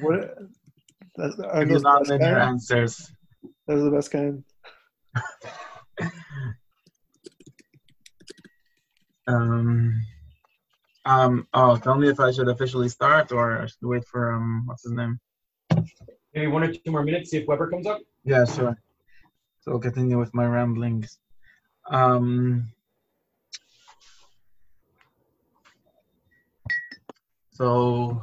What? That's, are Give you those the best non-linear kind? answers. Those are the best kind. Um, um, oh, tell me if I should officially start or I should wait for um, what's his name? Maybe one or two more minutes, see if Weber comes up. Yeah, sure. So I'll continue with my ramblings. Um, so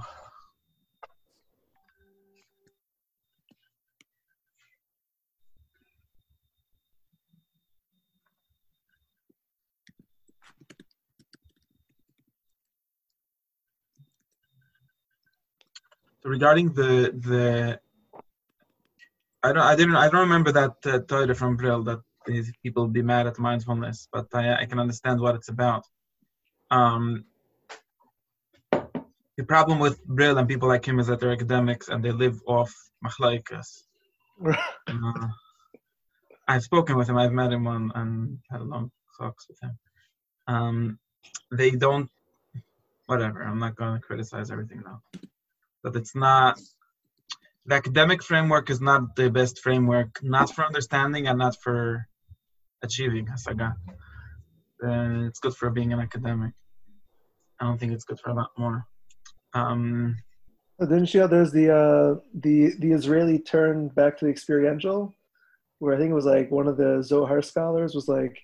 regarding the the I don't I didn't I don't remember that uh, from Brill that these people be mad at mindfulness, but I I can understand what it's about. Um, the problem with Brill and people like him is that they're academics and they live off machlaikas. Uh, I've spoken with him. I've met him on and had a long talks with him. Um, they don't. Whatever. I'm not going to criticize everything now. But it's not. The academic framework is not the best framework, not for understanding and not for achieving hasaga. Uh, it's good for being an academic. I don't think it's good for a lot more. Um, Didn't you? There's the uh, the the Israeli turn back to the experiential, where I think it was like one of the Zohar scholars was like,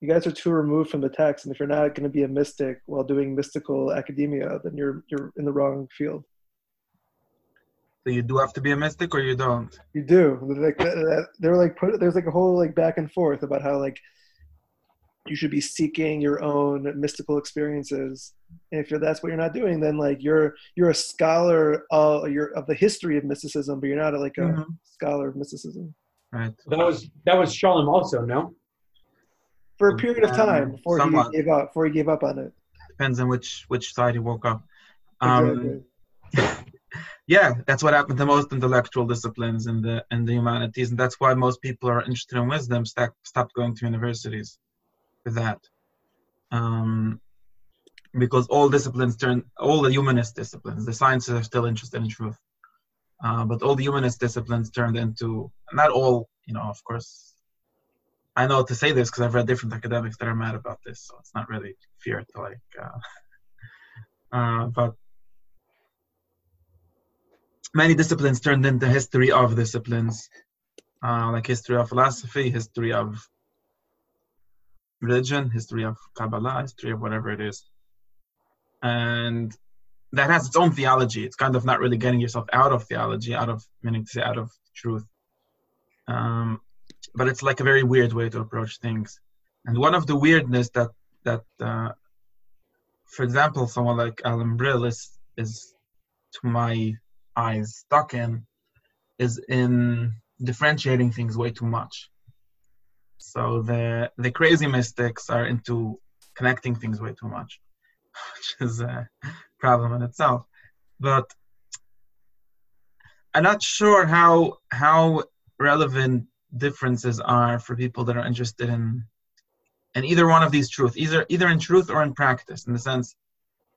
"You guys are too removed from the text, and if you're not going to be a mystic while doing mystical academia, then you're you're in the wrong field." so you do have to be a mystic or you don't. You do. Like they were like put. There's like a whole like back and forth about how like you should be seeking your own mystical experiences. And if you're that's what you're not doing, then like you're you're a scholar of you're of the history of mysticism, but you're not like a Mhm. scholar of mysticism Right. That was that was Scholem also, no? for a period of Um, time before somewhat. he gave up. Before he gave up on it. Depends on which which side you woke up. Um, Exactly. yeah, that's what happened to most intellectual disciplines in the in the humanities, and that's why most people are interested in wisdom stop stop going to universities that. Um, because all disciplines turn all the humanist disciplines, the sciences are still interested in truth, uh, but all the humanist disciplines turned into not all, you know, of course. I know to say this because I've read different academics that are mad about this, so it's not really fair to like. Uh, uh, but many disciplines turned into history of disciplines, uh, like history of philosophy, history of religion, history of Kabbalah, history of whatever it is. And that has its own theology. It's kind of not really getting yourself out of theology, out of meaning to say out of truth. Um, but it's like a very weird way to approach things. And one of the weirdness that that, uh, for example, someone like Alan Brill is is to my eyes stuck in is in differentiating things way too much. So the the crazy mystics are into connecting things way too much, which is a problem in itself. But I'm not sure how how relevant differences are for people that are interested in in either one of these truths, either either in truth or in practice, in the sense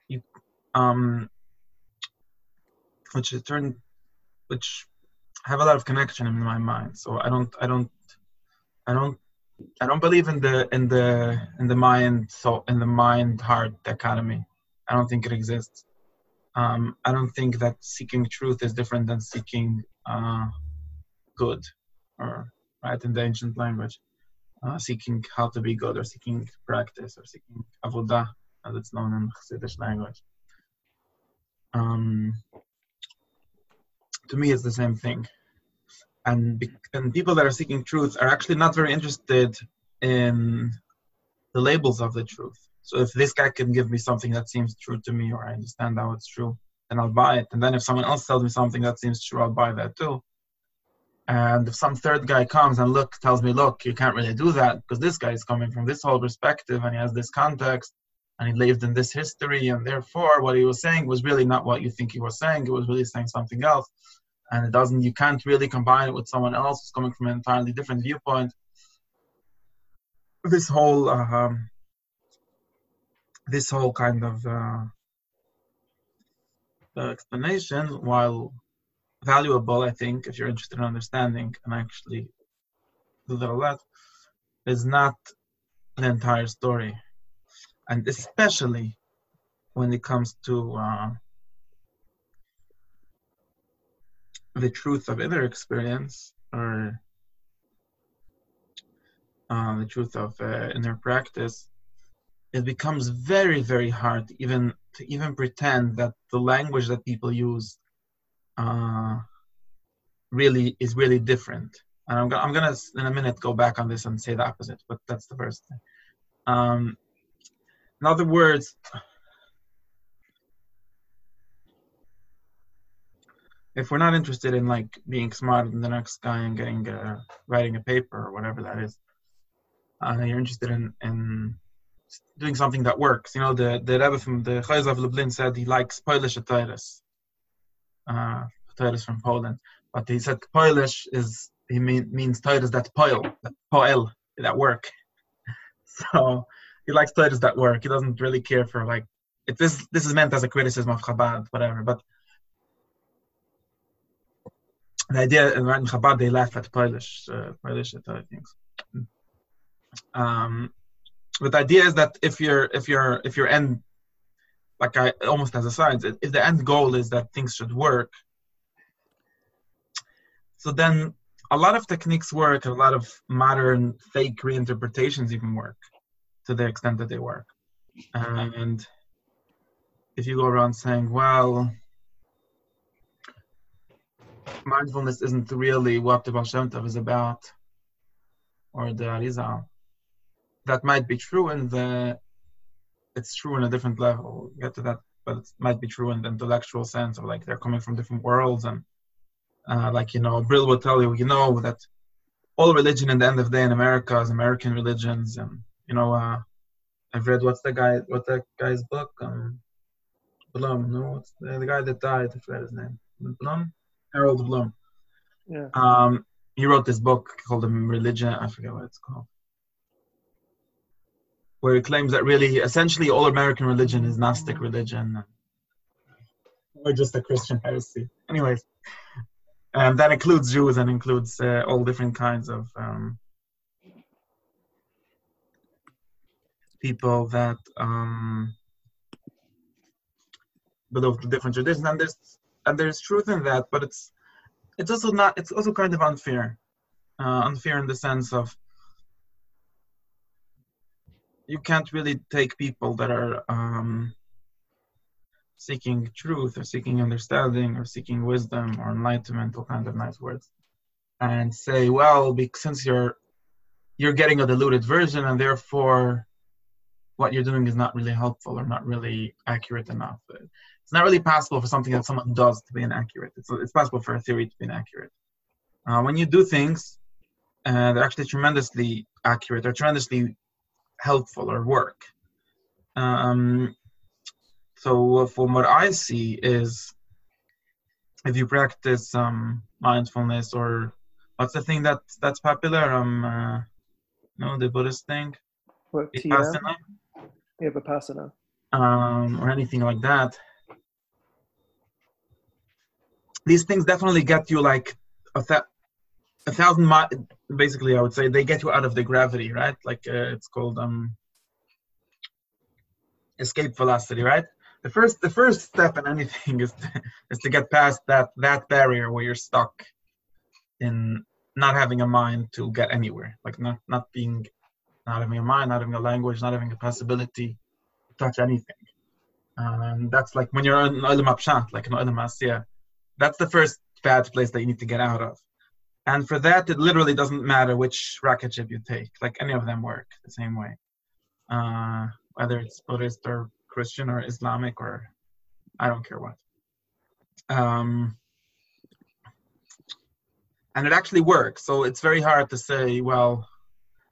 you um which turn which have a lot of connection in my mind. So I don't I don't I don't I don't believe in the in the in the mind so in the mind heart dichotomy. I don't think it exists. Um, I don't think that seeking truth is different than seeking uh, good, or right in the ancient language, uh, seeking how to be good, or seeking practice, or seeking avodah, as it's known in Hasidic language. Um, to me, it's the same thing. And, and people that are seeking truth are actually not very interested in the labels of the truth. So if this guy can give me something that seems true to me, or I understand how it's true, then I'll buy it. And then if someone else tells me something that seems true, I'll buy that too. And if some third guy comes and look tells me, look, you can't really do that because this guy is coming from this whole perspective and he has this context and he lived in this history, and therefore what he was saying was really not what you think he was saying. It was really saying something else. And it doesn't you can't really combine it with someone else who's coming from an entirely different viewpoint. This whole uh, um, this whole kind of uh, explanation, while valuable, I think, if you're interested in understanding and actually do that a lot, is not the entire story. And especially when it comes to uh, the truth of inner experience or uh, the truth of uh, inner practice, it becomes very, very hard even to even pretend that the language that people use uh, really is really different. And I'm, I'm gonna in a minute go back on this and say the opposite, but that's the first thing. Um, in other words, if we're not interested in like being smarter than the next guy and getting uh, writing a paper or whatever that is, uh, you're interested in in doing something that works. You know, the the Rebbe from the Chayz of Lublin said he likes Polish Atayres. Uh, Atayres from Poland, but he said Polish is he mean, means Atayres that poil, that poel, that work. So he likes Atayres that work. He doesn't really care for like if this this is meant as a criticism of Chabad, whatever. But the idea in Chabad they laugh at Polish uh, Polish things. Um, but the idea is that if you're if you're if your end like I almost as a science, if the end goal is that things should work, so then a lot of techniques work, a lot of modern fake reinterpretations even work to the extent that they work. And if you go around saying, well, mindfulness isn't really what the Baal Tov is about, or the Arizal, that might be true in the it's true in a different level. Get to that but it might be true in the intellectual sense of like they're coming from different worlds and uh, like you know brill will tell you you know that all religion in the end of the day in america is american religions and you know uh, i've read what's the guy what's that guy's book? Um bloom no what's the, the guy that died i forgot his name. Bloom harold bloom Yeah. um he wrote this book called the religion i forget what it's called where he claims that really, essentially, all American religion is Gnostic religion, or just a Christian heresy. Anyways, and that includes Jews and includes uh, all different kinds of um, people that um, belong to different traditions, and there's and there's truth in that, but it's it's also not. It's also kind of unfair, uh, unfair in the sense of you can't really take people that are um, seeking truth or seeking understanding or seeking wisdom or enlightenment, all kinds of nice words, and say, well, since you're you're getting a diluted version and therefore what you're doing is not really helpful or not really accurate enough. It's not really possible for something that someone does to be inaccurate. It's, it's possible for a theory to be inaccurate. Uh, when you do things, uh, they're actually tremendously accurate. They're tremendously helpful or work. Um, so from what I see is if you practice um, mindfulness or what's the thing that that's popular um uh, no the Buddhist thing What, Vipassana Yeah, Vipassana. um, or anything like that. These things definitely get you like a, th- a thousand basically i would say they get you out of the gravity right? Like uh, it's called um escape velocity right? The first the first step in anything is to, is to get past that that barrier where you're stuck in not having a mind to get anywhere like not not being not having a mind not having a language not having a possibility to touch anything and that's like when you're in Olam Apshat, like in Olam Asya, that's the first bad place that you need to get out of and for that, it literally doesn't matter which rocket ship you take. Like any of them work the same way, uh, whether it's Buddhist or Christian or Islamic or I don't care what. Um, and it actually works. So it's very hard to say, well,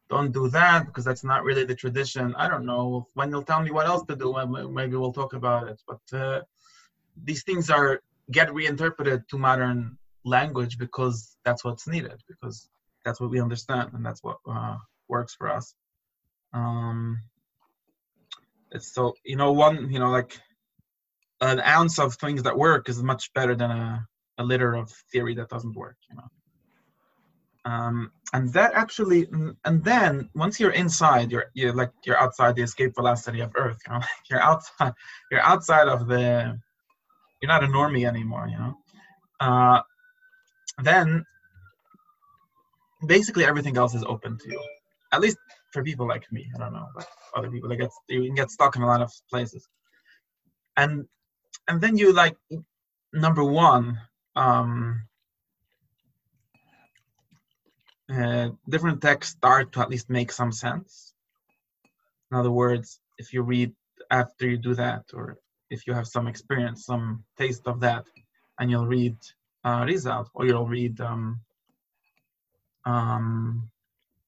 don't do that because that's not really the tradition. I don't know. When you'll tell me what else to do, maybe we'll talk about it. But uh, these things are get reinterpreted to modern language because that's what's needed because that's what we understand and that's what uh, works for us um, it's so you know one you know like an ounce of things that work is much better than a, a liter of theory that doesn't work you know um, and that actually and then once you're inside you're you're like you're outside the escape velocity of earth you know you're outside you're outside of the you're not a normie anymore you know. Uh, then basically everything else is open to you at least for people like me i don't know but other people that get you can get stuck in a lot of places. And and then you like number one um uh, different texts start to at least make some sense in other words if you read after you do that or if you have some experience some taste of that and you'll read uh, Rizal or you'll read um, um,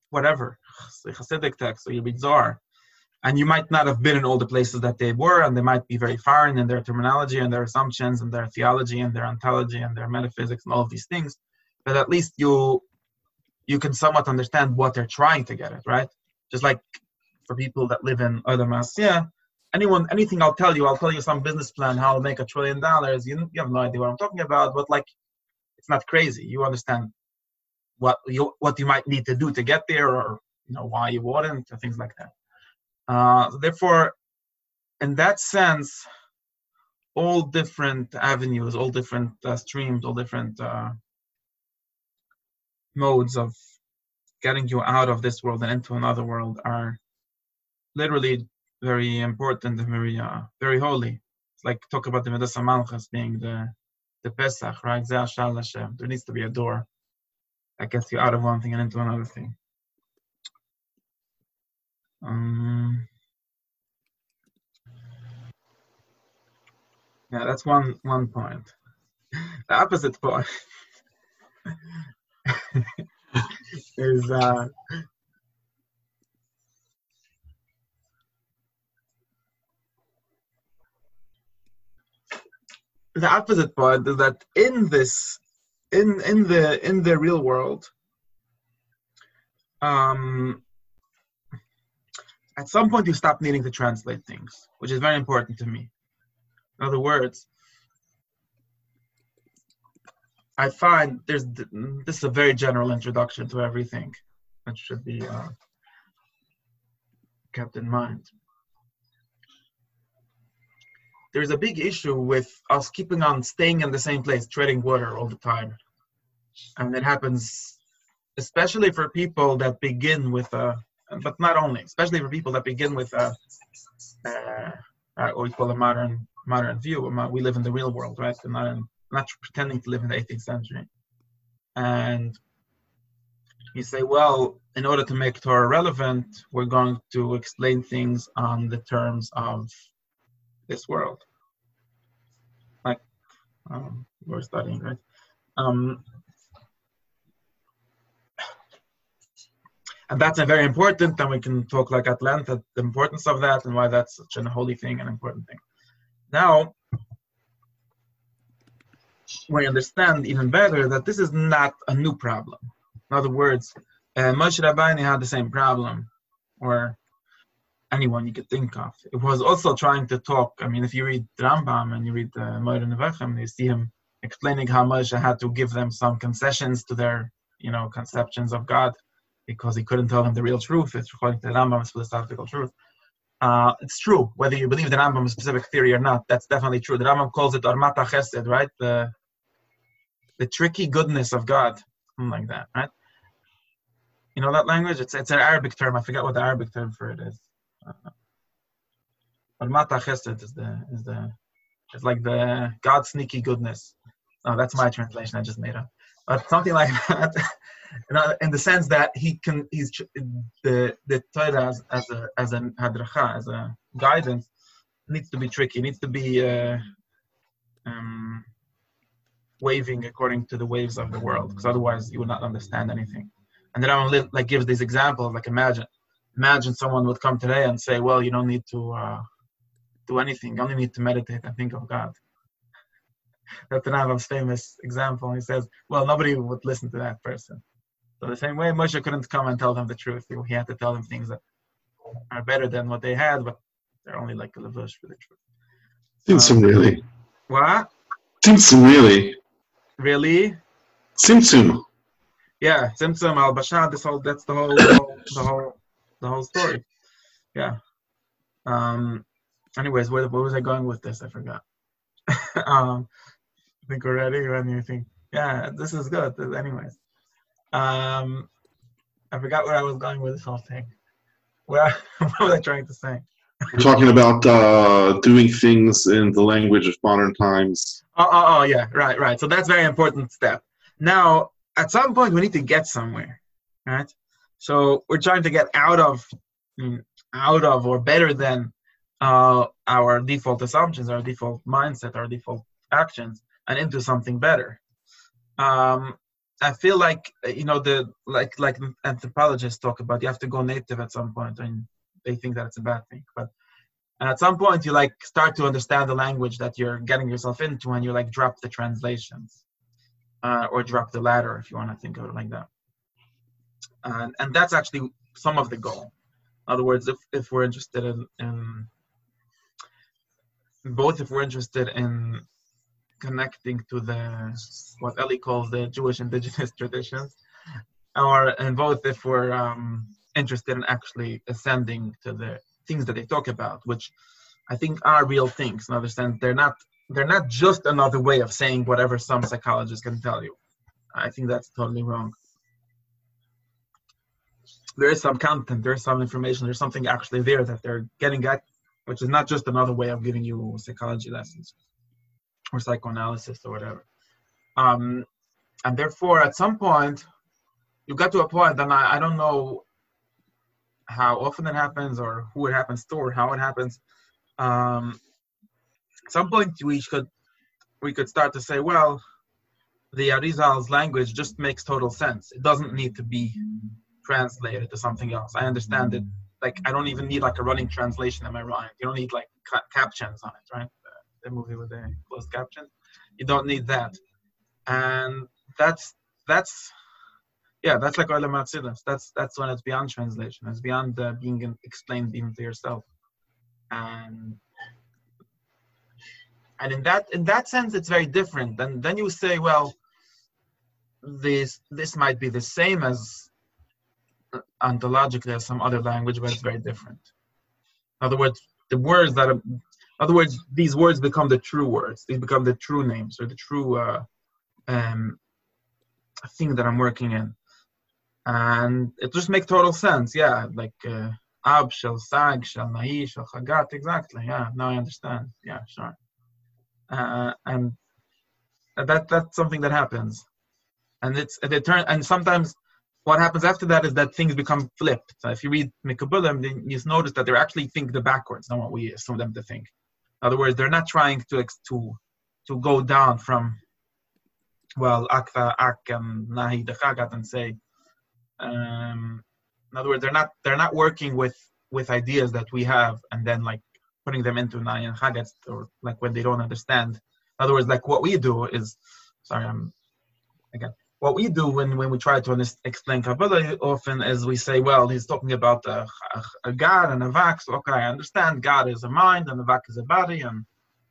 whatever Hasidic text or you read Zohar and you might not have been in all the places that they were, and they might be very foreign in their terminology and their assumptions and their theology and their ontology and their metaphysics and all of these things. But at least you you can somewhat understand what they're trying to get at, right? Just like for people that live in other Masya, anyone anything I'll tell you, I'll tell you some business plan, how I'll make a trillion dollars. You, you have no idea what I'm talking about, but like it's not crazy. You understand what you what you might need to do to get there or you know why you wouldn't or things like that. Uh, therefore, in that sense, all different avenues, all different uh, streams, all different uh, modes of getting you out of this world and into another world are literally very important and very uh, very holy. It's like talk about the Midas Malchus being the the Pesach, right? There needs to be a door that gets you out of one thing and into another thing. Um, yeah, that's one one point. The opposite point is uh, the opposite point is that in this in in the in the real world um at some point you stop needing to translate things, which is very important to me. In other words, I find there's this is a very general introduction to everything that should be uh, kept in mind. There's a big issue with us keeping on staying in the same place, treading water all the time, and it happens especially for people that begin with a but not only, especially for people that begin with a, uh, what we call a modern modern view. We live in the real world, right? We're not, in, not pretending to live in the 18th century. And you say, well, in order to make Torah relevant, we're going to explain things on the terms of this world, like um, we're studying, right? Um, and that's a very important and we can talk like at length at the importance of that and why that's such a holy thing and important thing now we understand even better that this is not a new problem in other words uh, Moshe Rabbeinu had the same problem or anyone you could think of it was also trying to talk I mean if you read Rambam and you read the uh, Moreh Nevuchim you see him explaining how Moshe had to give them some concessions to their you know conceptions of God because he couldn't tell them the real truth. It's according to the Rambam's philosophical truth. Uh, it's true, whether you believe the Rambam's specific theory or not, that's definitely true. The Rambam calls it Armata Chesed, right? The, the tricky goodness of God, something like that, right? You know that language? It's, it's an Arabic term. I forget what the Arabic term for it is. Uh, Armata Chesed is the, is the, it's like the God sneaky goodness. Oh, that's my translation I just made up. But something like that you know, in the sense that he can he's the the Torah as, as a as an hadracha as a guidance needs to be tricky needs to be uh, um, waving according to the waves of the world because otherwise you would not understand anything and then I like gives these examples like imagine imagine someone would come today and say well you don't need to uh, do anything you only need to meditate and think of God that's the Rambam's famous example. He says, well, nobody would listen to that person. So the same way Moshe couldn't come and tell them the truth. He had to tell them things that are better than what they had, but They're only like a levush for the truth. Tzimtzum, really. What? Tzimtzum, really. Really? Tzimtzum. Yeah, Tzimtzum al Bashad. This whole that's the whole, the whole the whole the whole story. Yeah. Um. Anyways, where, where was I going with this? I forgot. um. I think we're ready. When you think, yeah, this is good. Anyways. Um. I forgot where I was going with this whole thing. Where what was I trying to say? We're talking about uh, doing things in the language of modern times. Oh, oh, oh, yeah, right, right. So that's very important step. Now, at some point, we need to get somewhere, right? So we're trying to get out of, mm, out of, or better than uh, our default assumptions, our default mindset, our default actions, and into something better. Um, I feel like you know the like like anthropologists talk about you have to go native at some point, and they think that it's a bad thing. But at some point, you like start to understand the language that you're getting yourself into, and you like drop the translations, uh, or drop the ladder if you want to think of it like that. And and that's actually some of the goal. In other words, if if we're interested in, in both if we're interested in connecting to the what Eli calls the Jewish indigenous traditions, or and both if we're um, interested in actually ascending to the things that they talk about, which I think are real things. In other sense, they're not they're not just another way of saying whatever some psychologists can tell you. I think that's totally wrong. There is some content, there is some information, there's something actually there that they're getting at, which is not just another way of giving you psychology lessons or psychoanalysis or whatever. Um, and therefore, at some point, you got to a point, and I, I don't know how often it happens or who it happens to or how it happens. Um, at some point, we could we could start to say, well, the Arizal's language just makes total sense. It doesn't need to be translated to something else. I understand it. Like I don't even need like a running translation in my mind. You don't need like ca- captions on it, right? The, the movie with the closed captions. You don't need that, and that's that's yeah, that's like Olam Atzilus. That's that's when it's beyond translation. It's beyond uh, being explained even to yourself, and and in that in that sense, it's very different. And then you say, well, this this might be the same as uh, ontologically as some other language, but it's very different. In other words, the words that are, in other words, these words become the true words. These become the true names or the true uh, um, thing that I'm working in and it just makes total sense. Yeah, like uh, ab shel sag shel nahi shel chagat. Exactly. Yeah. Now I understand. Yeah, sure. Uh, and that that's something that happens, and it's it turn and sometimes what happens after that is that things become flipped. So if you read Mekubalim, then you notice that they're actually think the backwards not what we assume them to think. In other words, they're not trying to to to go down from well akva ak and nahi dechagat and say um, in other words, they're not they're not working with with ideas that we have and then like putting them into Nayan Haggett or like when they don't understand. In other words, like what we do is, sorry, I'm again. What we do when, when we try to explain Kabbalah often is we say, well, he's talking about a, a, a Gar and a Vak. So, okay, I understand Gar is a mind and the Vak is a body, and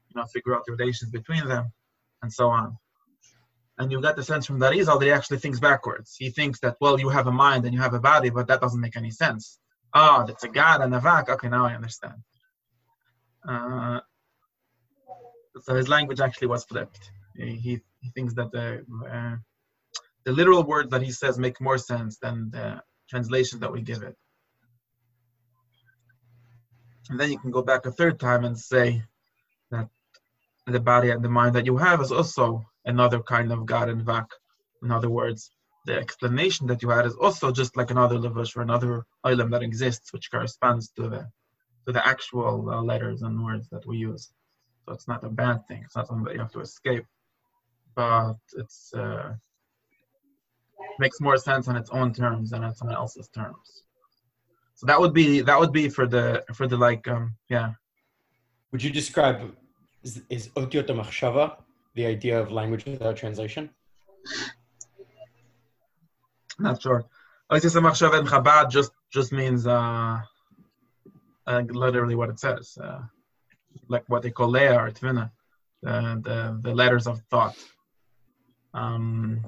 you know, figure out the relations between them, and so on and you get the sense from that Arizal that he actually thinks backwards. He thinks that, well, you have a mind and you have a body, but that doesn't make any sense. Oh, that's a Gar and a Vak. Okay, now I understand. Uh, so his language actually was flipped. He, he thinks that the, uh, the literal words that he says make more sense than the translations that we give it. And then you can go back a third time and say that the body and the mind that you have is also another kind of Gar and Vak. In other words, the explanation that you had is also just like another levush or another item that exists, which corresponds to the to the actual uh, letters and words that we use. So it's not a bad thing. It's not something that you have to escape, but it's uh, makes more sense on its own terms than on someone else's terms. So that would be that would be for the for the like um yeah. Would you describe is, is otiot machshava the idea of language without translation? Not sure. Chabad just just means uh, uh, literally what it says, uh, like what they call leah or tvina, the, the the letters of thought. Um,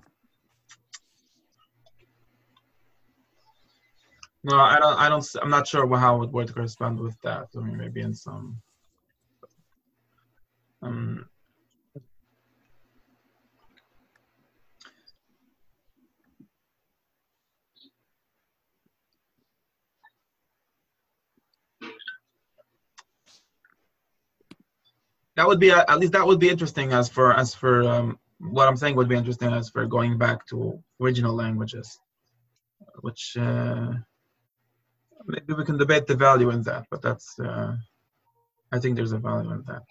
no, I don't. I don't. I'm not sure how it would correspond with that. I mean, maybe in some. Um, that would be at least that would be interesting as for as for um, what I'm saying would be interesting as for going back to original languages, which uh, maybe we can debate the value in that, but that's uh, I think there's a value in that.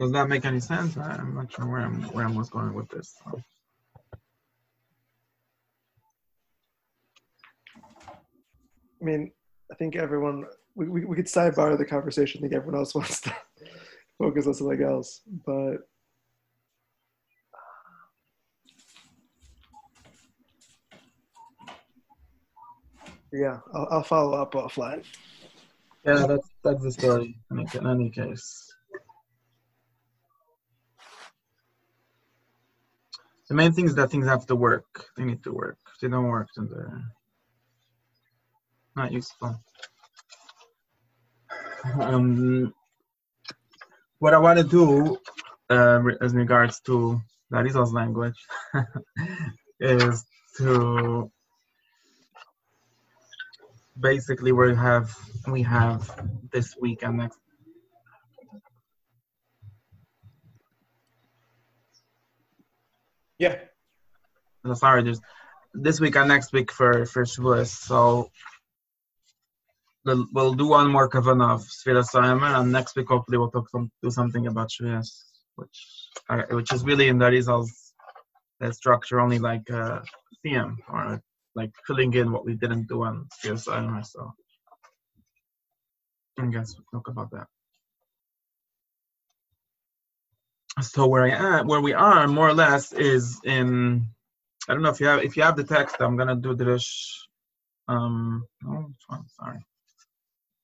Does that make any sense? I'm not sure where I'm where I was going with this. so. I mean, I think everyone we, we, we could sidebar the conversation. I think everyone else wants to focus on something else, but yeah, I'll, I'll follow up offline. Yeah, that's that's the story. In any case, the main thing is that things have to work. They need to work. If they don't work, then they're not useful. Um, what I want to do, uh, as regards to Larizal's language, is to basically we have we have this week and next Yeah. no, sorry just this week and next week for for Shavuos. So we'll, we'll do one more kavanah of Sfira Simon and next week hopefully we'll talk some do something about Shavuos, which uh, which is really in the the structure only like a theme or like filling in what we didn't do on Sfira Simon. So I guess we'll talk about that. So where I am, where we are more or less is in I don't know if you have if you have the text. I'm gonna do Drish. Um, oh, which one? Sorry,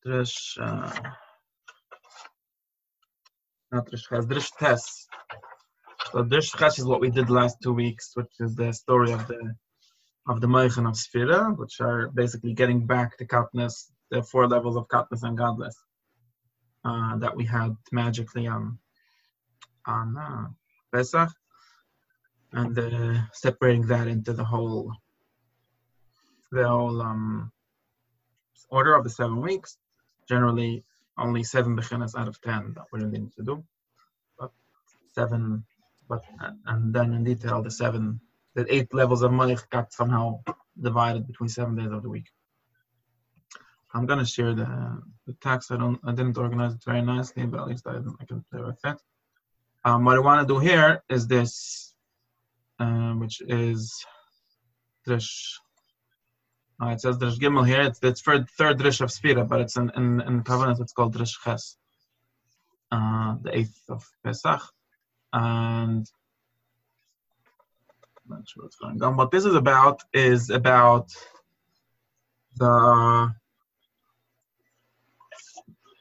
Drish. Uh, not Drish Ches. Drish Tes. So Drish Ches is what we did last two weeks, which is the story of the of the Meichen of Sphira, which are basically getting back to Katnus, the four levels of Katnus and Gadlus uh, that we had magically on on uh, Pesach and uh, separating that into the whole the whole um, order of the seven weeks. Generally, only seven beginners out of ten that we really need to do, but seven. But and then in detail, the seven, the eight levels of Malach got somehow divided between seven days of the week. I'm gonna share the the text. I don't, I didn't organize it very nicely, but at least I, I can play with it. Um, what I want to do here is this uh, which is Drish. Uh, it says Drish Gimel here. It's it's for third Drish of Sfira, but it's in in, in Kavanos. It's called Drish Ches, uh, the eighth of Pesach, and I'm not sure what's going on. What this is about is about the.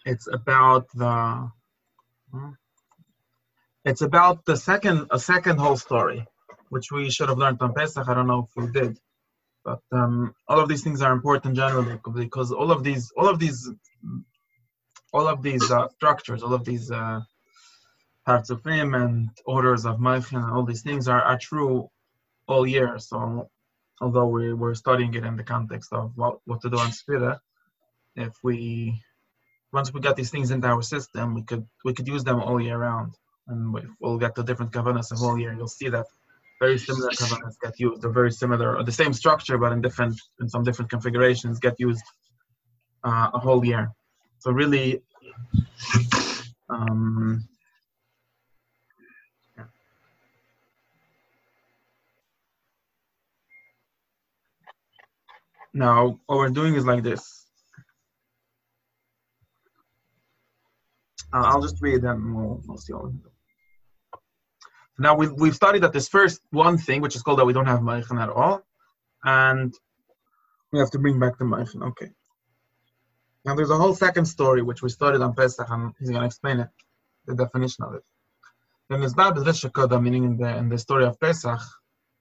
It's about the. hmm? It's about the second a second whole story which we should have learned on Pesach. I don't know if we did, but um, all of these things are important generally because all of these, all of these, all of these uh, structures, all of these uh, parts of him and orders of Malchin, and all these things are, are true all year. So, although we were studying it in the context of what, what to do on Sfira, if we once we got these things into our system, we could we could use them all year round, and we, we'll get to different kavanas the whole year. You'll see that very similar kavanas get used, or very similar, or the same structure, but in different, in some different configurations, get used uh, a whole year. So really, um, yeah. now what we're doing is like this. Uh, I'll just read them. We'll, we'll see all of them. Now we've, we've studied that this first one thing, which is called that we don't have Meichen at all, and we have to bring back the Meichen. Okay. Now there's a whole second story which we studied on Pesach, and he's going to explain it, the definition of it. Then there's that B'drish Koda, meaning in the in the story of Pesach,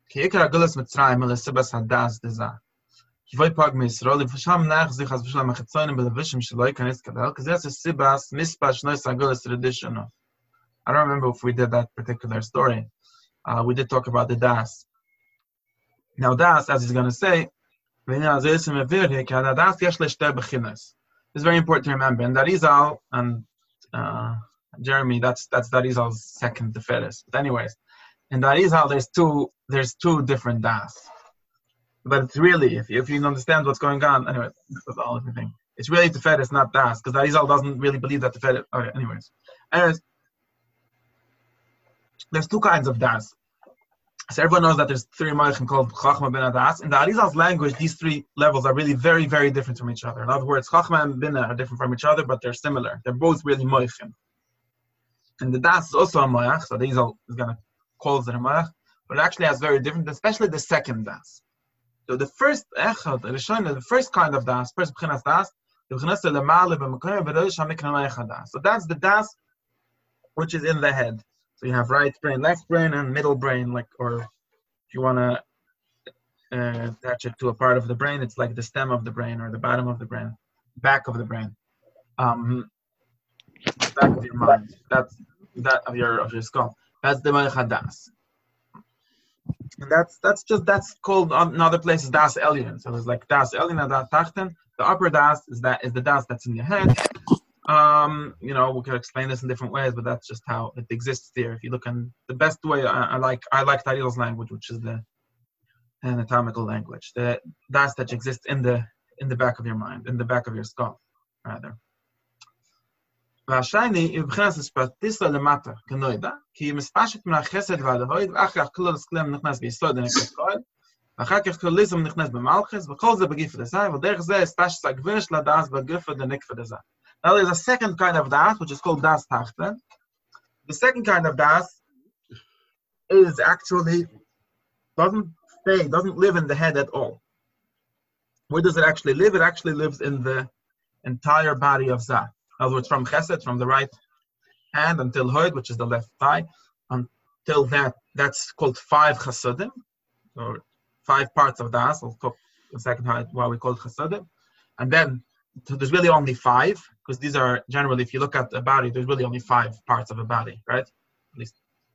Ki Ikar Agulas Mitzrayim ele Sibas Hadas Deza. Ki Voi Pag Because that's Mispash Nois Agulas tradition. I don't remember if we did that particular story. Uh, we did talk about the Das. Now Das, as he's going to say, it's very important to remember. And Darizal and uh, Jeremy, that's that's that is Darizal's second Teferis. But anyways, in Darizal there's two there's two different Das. But it's really, if you, if you understand what's going on, anyway, that's all everything. It's really Teferis, not Das, because Darizal doesn't really believe that Teferis. Okay, anyways. Anyways, there's two kinds of das. So everyone knows that there's three moichin called Chachma Ben Das. In the Arizal's language, these three levels are really very, very different from each other. In other words, Chachma and Bina are different from each other, but they're similar. They're both really moichin. And the Das is also a moach, so the Arizal is going to call it a moach, but it actually has very different, especially the second Das. So the first echad, the Rishon, the first kind of Das, first B'chinas Das. So that's the Das which is in the head. So you have right brain, left brain, and middle brain, like, or if you want to uh, attach it to a part of the brain, it's like the stem of the brain or the bottom of the brain, back of the brain, um, back of your mind. That's that of your of your skull. That's the Hadas. And that's that's just that's called in other places Das Elyon. So it's like Das Elyon, Das Tachten. The upper Das is that is the Das that's in your head. Um, you know, we could explain this in different ways, but that's just how it exists there. If you look on the best way, I, I like I like Taril's language, which is the anatomical language. The das that exists in the in the back of your mind, in the back of your skull, rather. והשני, מבחינת הספרטיסה למטה, כנוידע, כי היא מספשת מן החסד ועד ההויד, ואחר כך כל הסקלם נכנס ביסוד הנקראת כהן, ואחר כך קוליזם נכנס במלכס, וכל זה בגיפת הזי, ודרך זה הספשת הגביש לדעת בגיפת דנקפת הזי. now there's a second kind of das, which is called das tachten. The second kind of das is actually doesn't stay, doesn't live in the head at all. Where does it actually live? It actually lives in the entire body of Zah. In other words, from Chesed, from the right hand until Hoid, which is the left thigh, until that, that's called five Chasadim, or five parts of Das. I'll talk a second how why we call it Chasadim. And then so there's really only five because these are generally if you look at a body there's really only five parts of a body right? At least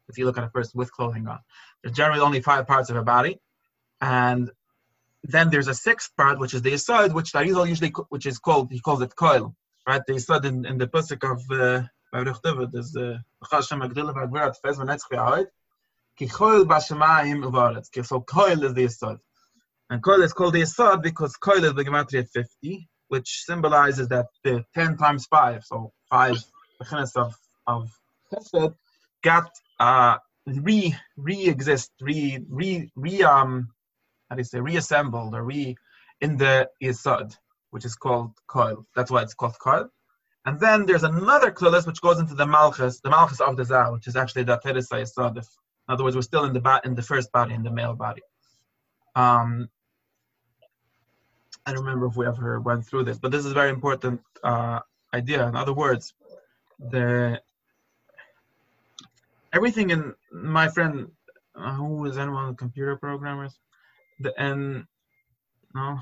if you look at a person with clothing on. There's generally only five parts of a body. And then there's a sixth part which is the aside which Darizal usually which is called he calls it coil right? The aside in, in the pasuk of uh, there's the so coil is the asad and coil is called the asad because coil is the gematria 50 which symbolizes that the 10 times 5, so 5 beginners of, of Chesed, got uh, re re-exist, re re re um how do you say reassembled or re in the Yisod, which is called Koil. That's why it's called Koil. And then there's another Klulis which goes into the Malchus, the Malchus of the Zah, which is actually the Teresa Yisod. In other words, we're still in the ba- in the first body, in the male body. Um, I don't remember if we ever went through this, but this is a very important uh, idea. In other words, the everything in my friend, uh, who is anyone computer programmers, the and no,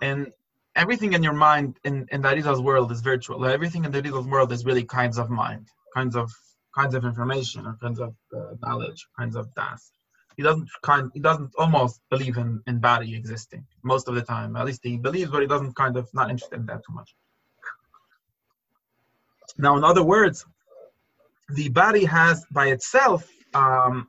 and everything in your mind in in Darizal's world is virtual. Everything in Darizal's world is really kinds of mind, kinds of kinds of information, or kinds of uh, knowledge, kinds of tasks he doesn't kind he doesn't almost believe in in body existing most of the time. At least he believes, but he doesn't kind of not interested in that too much. Now, in other words, the body has by itself um,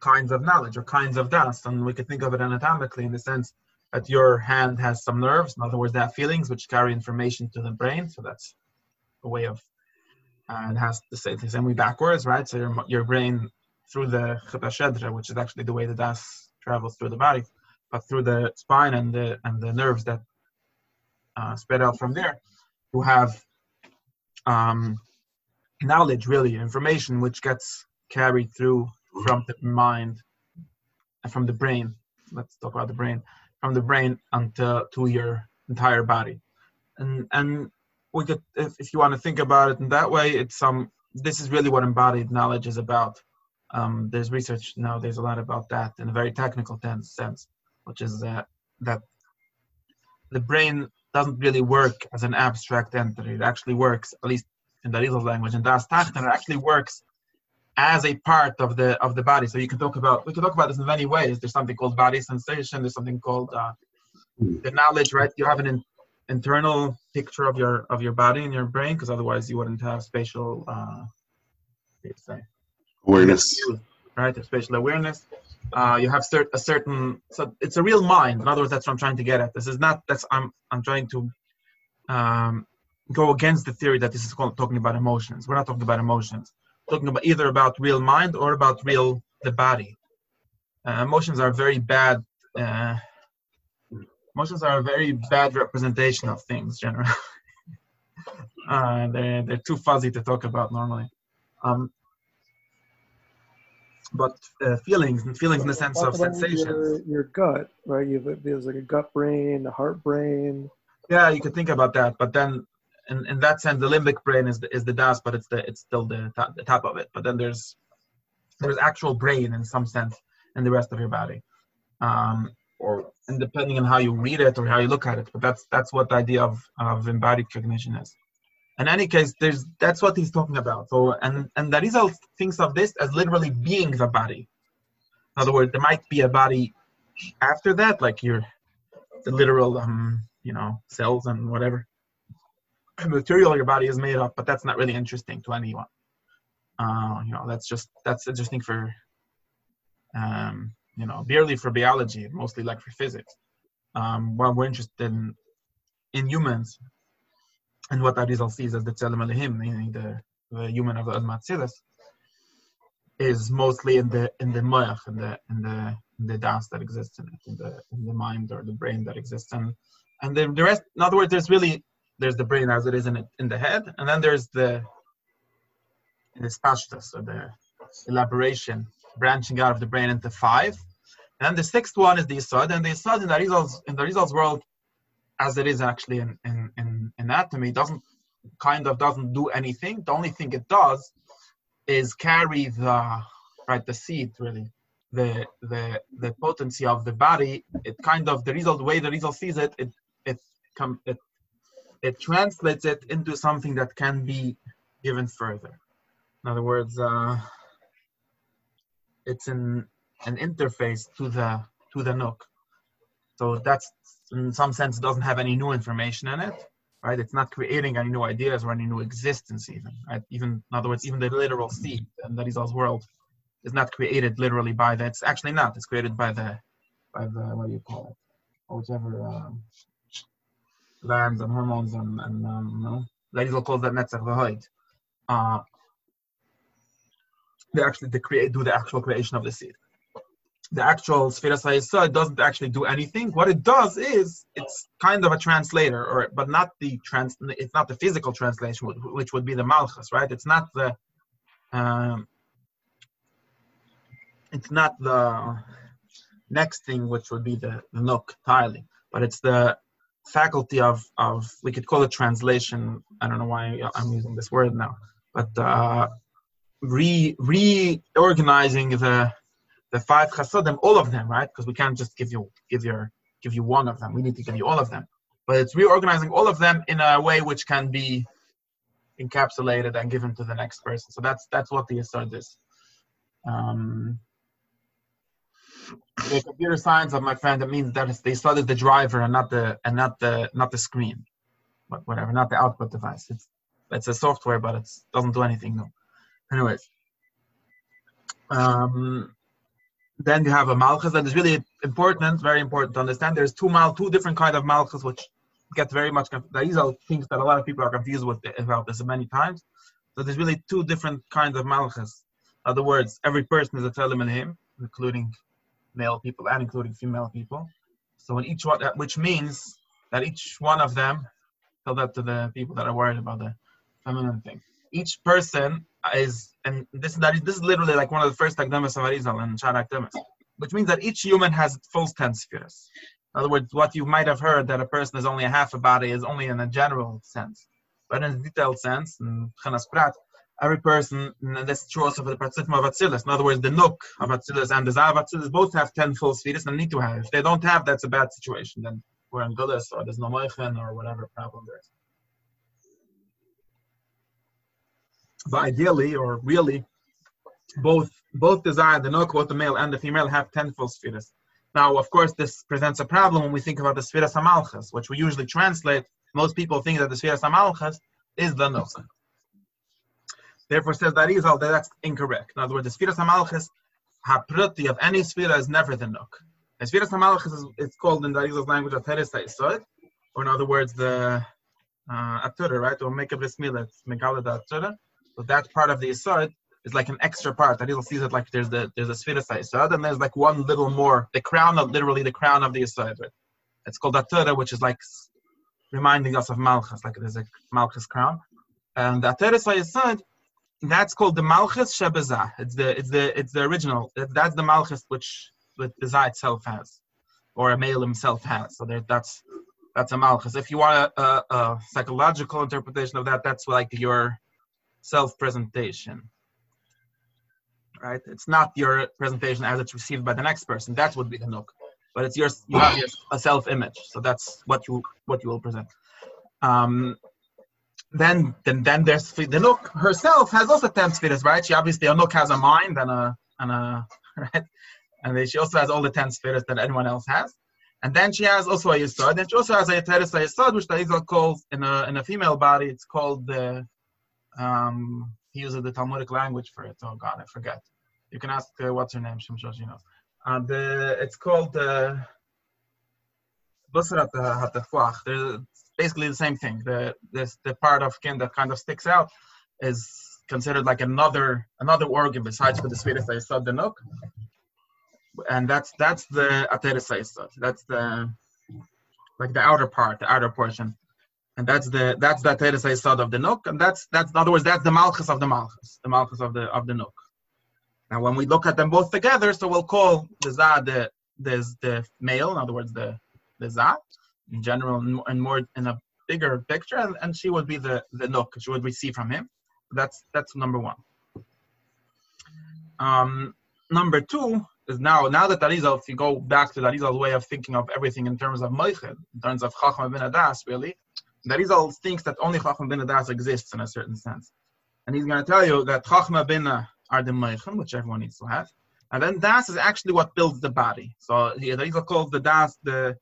kinds of knowledge or kinds of dust, and we could think of it anatomically in the sense that your hand has some nerves. In other words, they have feelings which carry information to the brain. So that's a way of and uh, has to say the same way backwards, right? So your your brain through the Chitashedra, which is actually the way the Das travels through the body, but through the spine and the and the nerves that uh, spread out from there, who have um, knowledge, really information, which gets carried through from the mind and from the brain. Let's talk about the brain from the brain until to your entire body, and and we could, if, if you want to think about it in that way, it's some. Um, this is really what embodied knowledge is about. Um, there's research nowadays a lot about that in a very technical sense, which is that that the brain doesn't really work as an abstract entity. It actually works, at least in the Arizal language, and Das Tachten, it actually works as a part of the of the body. So you can talk about we can talk about this in many ways. There's something called body sensation. There's something called uh, the knowledge, right? You have an in, internal picture of your of your body in your brain, because otherwise you wouldn't have spatial uh, say awareness, right? A spatial awareness. Uh, you have cert- a certain so it's a real mind. In other words, that's what I'm trying to get at. This is not that's I'm I'm trying to um, go against the theory that this is called, talking about emotions. We're not talking about emotions. We're talking about either about real mind or about real the body. Uh, emotions are very bad. Uh, emotions are a very bad representation of things generally. uh, they're they're too fuzzy to talk about normally. Um, but uh, feelings and feelings in the sense of sensations. Your, your gut, right? You have there's like a gut brain, a heart brain. Yeah, you could think about that, but then in, in that sense, the limbic brain is the, is the das, but it's the it's still the top, the top of it. But then there's there's actual brain in some sense in the rest of your body, um, or and depending on how you read it or how you look at it. But that's that's what the idea of of embodied cognition is in any case, there's that's what he's talking about. So and and Arizal thinks of this as literally being the body. In other words, there might be a body after that, like your the literal um, you know, cells and whatever material your body is made of, but that's not really interesting to anyone. Uh, you know, that's just that's interesting for um, you know, barely for biology, mostly like for physics. Um, while we're interested in, in humans, and what Arizal sees as the Tzelem Elohim, meaning the, the human of the Admat is mostly in the in the moach, in the in the in the das that exists in it, in the in the mind or the brain that exists, and and the, the rest. In other words, there's really there's the brain as it is in it, in the head, and then there's the the spashtas or the elaboration branching out of the brain into five. And then the sixth one is the Yisod, and the Yisod in the Arizal's in the Arizal's world as it is actually in, in, in anatomy, doesn't kind of doesn't do anything. The only thing it does is carry the right the seed really the the the potency of the body. It kind of the result the way the result sees it it it come it it translates it into something that can be given further. In other words, uh, it's an an interface to the to the nook. So that's in some sense doesn't have any new information in it, right? It's not creating any new ideas or any new existence even, right? Even in other words, even the literal seed and that is our world is not created literally by that. It's actually not. It's created by the by the what do you call it? Or whichever um, glands and hormones and, and um, know, ladies will call that netzach v'hoid. Uh, they actually they create do the actual creation of the seed the actual Sfiras HaYesod doesn't actually do anything. What it does is it's kind of a translator, or but not the trans. It's not the physical translation, which would be the Malchus, right? It's not the. Um, it's not the next thing, which would be the, the Nook entirely, but it's the faculty of of we could call it translation. I don't know why I'm using this word now, but uh, re reorganizing the the five chasadim, all of them, right? Because we can't just give you give your give you one of them. We need to give you all of them. But it's reorganizing all of them in a way which can be encapsulated and given to the next person. So that's that's what the Yisod is. Um, the computer science of my friend that means that they studied the driver and not the and not the not the screen, but whatever, not the output device. It's it's a software, but it doesn't do anything new. Anyways, um, then you have a malchus that is really important, very important to understand. There's two mal, two different kind of malchus, which get very much. These are things that a lot of people are confused with eh, about this many times. So there's really two different kinds of malchus. In other words, every person is a tzelem him, including male people and including female people. So in each one, which means that each one of them, tell that to the people that are worried about the feminine thing. Each person is, and this that is, this is literally like one of the first akdamas of Arizal and Shara akdamas, which means that each human has full ten spheres. In other words, what you might have heard that a person is only a half a body is only in a general sense, but in a detailed sense, in Chanas Prat, every person, and that's true also for the Partzifim of Atzilus. In other words, the Nuk of Atzilus and the Zav Atzilus both have 10 full spheres and need to have. If they don't have, that's a bad situation. Then we're in Gullus or there's no Moichen or whatever problem there is. But ideally, or really, both both Zah, the Nuk, both the male and the female have 10 full spheres. Now, of course, this presents a problem when we think about the Spheres Hamalchas, which we usually translate. Most people think that the Spheres Hamalchas is the Nuk. Therefore, says that Arizal that that's incorrect. In other words, the Spheres Hamalchas, Hapruti of any Sphera is never the Nuk. The Spheres Hamalchas is it's called in the language a Teres Sod, or in other words, the uh, Atura, right? Or make of this meal, it's Megala da Atura. So that part of the Yisod is like an extra part. Arizal sees it like there's the there's a Spheres Sod, and there's like one little more, the crown of literally the crown of the Yisod. It's called Atura, which is like reminding us of Malchus, like there's a Malchus crown. And the Ateres Yisod that's called the Malchus Shebezah. It's the it's the it's the original. That's the Malchus which the Zah itself has, or a male himself has. So there, that's that's a Malchus. If you want a, a, a psychological interpretation of that, that's like your self-presentation. Right? It's not your presentation as it's received by the next person. That would be the Nuk. But it's your you have your, a self-image. So that's what you what you will present. Um, then then then there's the Nuk herself has also ten spheres, right? She obviously a Nuk has a mind and a and a right, and then she also has all the ten spheres that anyone else has. And then she has also a Yisod, and she also has a Yeteris Yisod, which the Arizal calls in a in a female body. It's called the um he uses the Talmudic language for it. Oh God, I forget. You can ask uh, what's her name. Shem she knows. Uh, the it's called Hatafwach basically the same thing. The this the part of skin that kind of sticks out is considered like another another organ besides for the Swedish Yisod the Nuk. And that's that's the Ateres Yisod. That's the like the outer part, the outer portion. And that's the that's the Ateres Yisod of the Nuk. And that's that's in other words, that's the Malchus of the Malchus, the Malchus of the of the Nuk. Now when we look at them both together, so we'll call the Zah the there's the male, in other words, the the Zah in general and more in a bigger picture, and, and she would be the the nuk. She would receive from him. That's that's number one. Um, number two is now now that Arizal, if you go back to Arizal's way of thinking of everything in terms of Moiched, in terms of Chachma ben Adas, really, Arizal thinks that only Chachma ben Adas exists in a certain sense, and he's going to tell you that Chachma ben are the Moichem, which everyone needs to have, and then Das is actually what builds the body. So Arizal calls the Das the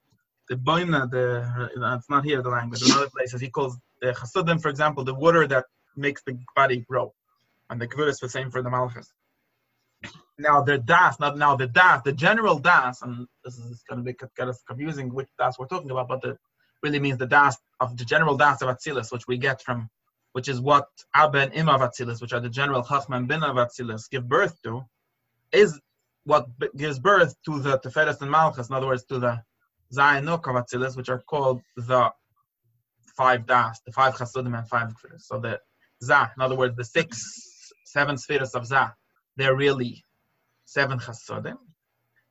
the boina, the uh, it's not here the language, in other places he calls the chasudim, for example, the water that makes the body grow, and the kvur is the same for the malchus. Now the das, not now the das, the general das, and this is going to be get us confusing which das we're talking about, but the really means the das of the general das of Atzilus, which we get from, which is what Abba and Ima of Atzilus, which are the general Chachma Bin of Atzilus, give birth to, is what gives birth to the Teferes and Malchus, in other words, to the Zayin Atzilus, which are called the five Das, the five Chasudim and five Kfiris. So the Zah, in other words, the six, seven spheres of Zah, they're really seven Chasudim.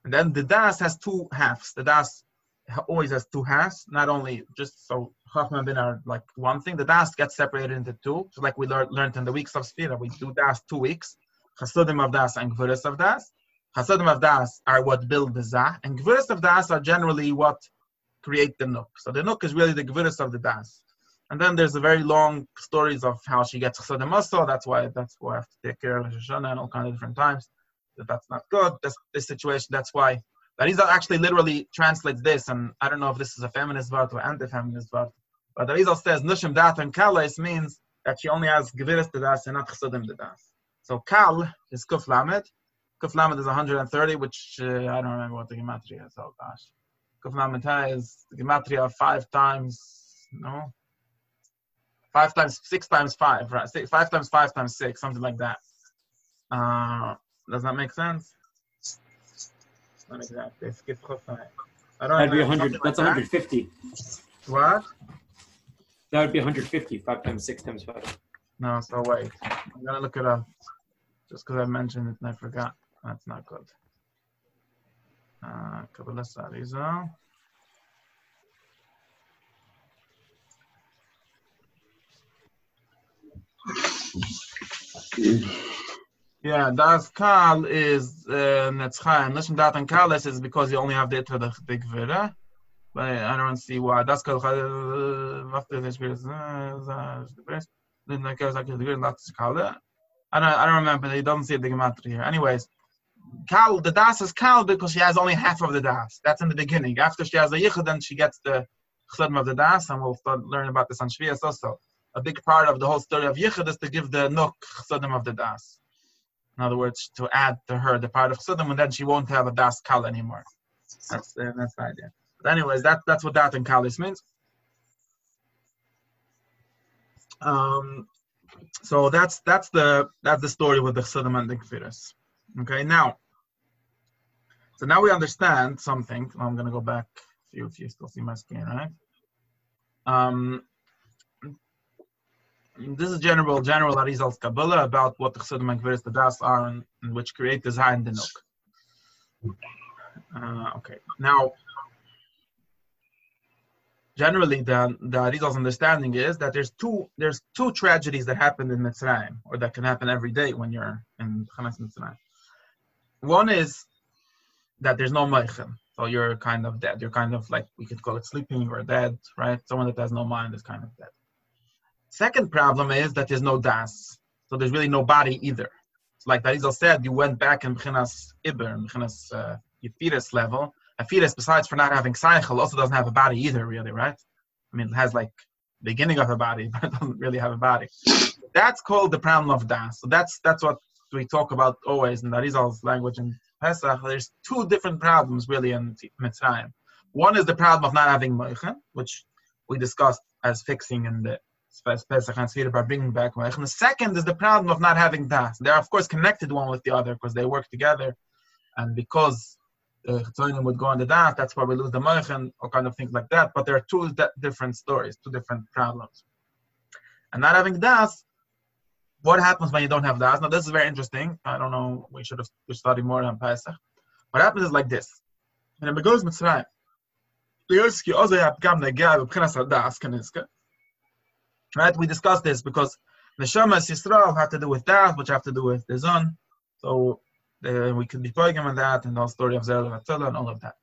And then the Das has two halves. The Das always has two halves, not only just so Chachma bin are like one thing, the Das gets separated into two. So like we learned, learned in the weeks of Sphira, we do Das two weeks, Chasudim of Das and Kfiris of Das. Hasadim of Das are what build the Zah, and Gvuris of Das are generally what create the Nuk. So the Nuk is really the Gvuris of the Das. And then there's a very long stories of how she gets Chasadim also. That's why that's why I have to take care of Shoshana and all kind of different times. That that's not good. That's this situation. That's why Arizal actually literally translates this, and I don't know if this is a feminist word or anti-feminist word, but Arizal says Nushim Dat and means that she only has Gviris the Das and not Chasadim the Das. So Kal is Kuf Lamed, Kuf Lamed is 130, which uh, I don't remember what the gematria is. Oh gosh, Kuf Lamed is the gematria five times. No, five times six times five, right? Six, five times five times six, something like that. Uh, does that make sense? Not exactly. Skip I don't That'd be 100. something That's like that. 150. What? That would be 150. Five times six times five. No, so wait. I'm gonna look it up. Just because I mentioned it and I forgot. That's not good. Uh, Kabbalah Sariza. Yeah, das Kal is uh, Netzchaim. Listen, that and Kalis is because you only have the Itra the big Vira. But I don't see why. Das Kal, the Spirit then could agree not to call. I don't, I don't remember. They don't see the gematria here. Anyways, Kal, the das is Kal because she has only half of the das. That's in the beginning. After she has the yichud, then she gets the chledm of the das, and we'll start learning about this on Shvias also. A big part of the whole story of yichud is to give the nuk chledm of the das. In other words, to add to her the part of chledm, and then she won't have a das Kal anymore. That's uh, that's the idea. But anyways, that that's what that and Kalis means. Um, so that's that's the that's the story with the Chassidim and the Kfiris. Okay, now, so now we understand something. I'm gonna go back if you if you still see my screen, right? Um, this is general general Arizal's Kabbalah about what the Chassidim and Kfiris the Das are, and, and which create the Zayin Dinuk. Uh, okay, now generally the the Arizal's understanding is that there's two there's two tragedies that happen in Mitzrayim or that can happen every day when you're in Chanas Mitzrayim. One is that there's no Meichem, so you're kind of dead. You're kind of like we could call it sleeping or dead, right? Someone that has no mind is kind of dead. Second problem is that there's no das, so there's really no body either. It's like Arizal said, you went back in B'chinas Iber, in B'chinas uh, Yefiris level, a fetus, besides for not having cycle, also doesn't have a body either, really, right? I mean, it has like beginning of a body, but it doesn't really have a body. That's called the problem of das. So that's that's what we talk about always in the Arizal's language in Pesach. There's two different problems really in Mitzrayim. One is the problem of not having moichen, which we discussed as fixing in the Pesach and Seder by bringing back moichen. The second is the problem of not having das. They're of course connected one with the other because they work together, and because the Chitzonim would go on the das, that's why we lose the Moichen, or kind of things like that. But there are two different stories, two different problems. And not having das, what happens when you don't have das? Now, this is very interesting. I don't know, we should have studied more on Pesach. What happens is like this. When it goes Mitzrayim. Right? We discussed this because Neshamas Yisrael have to do with that, which have to do with the Zon. So uh, we could be poigim on that and the whole story of Zer Vatzela and all of that.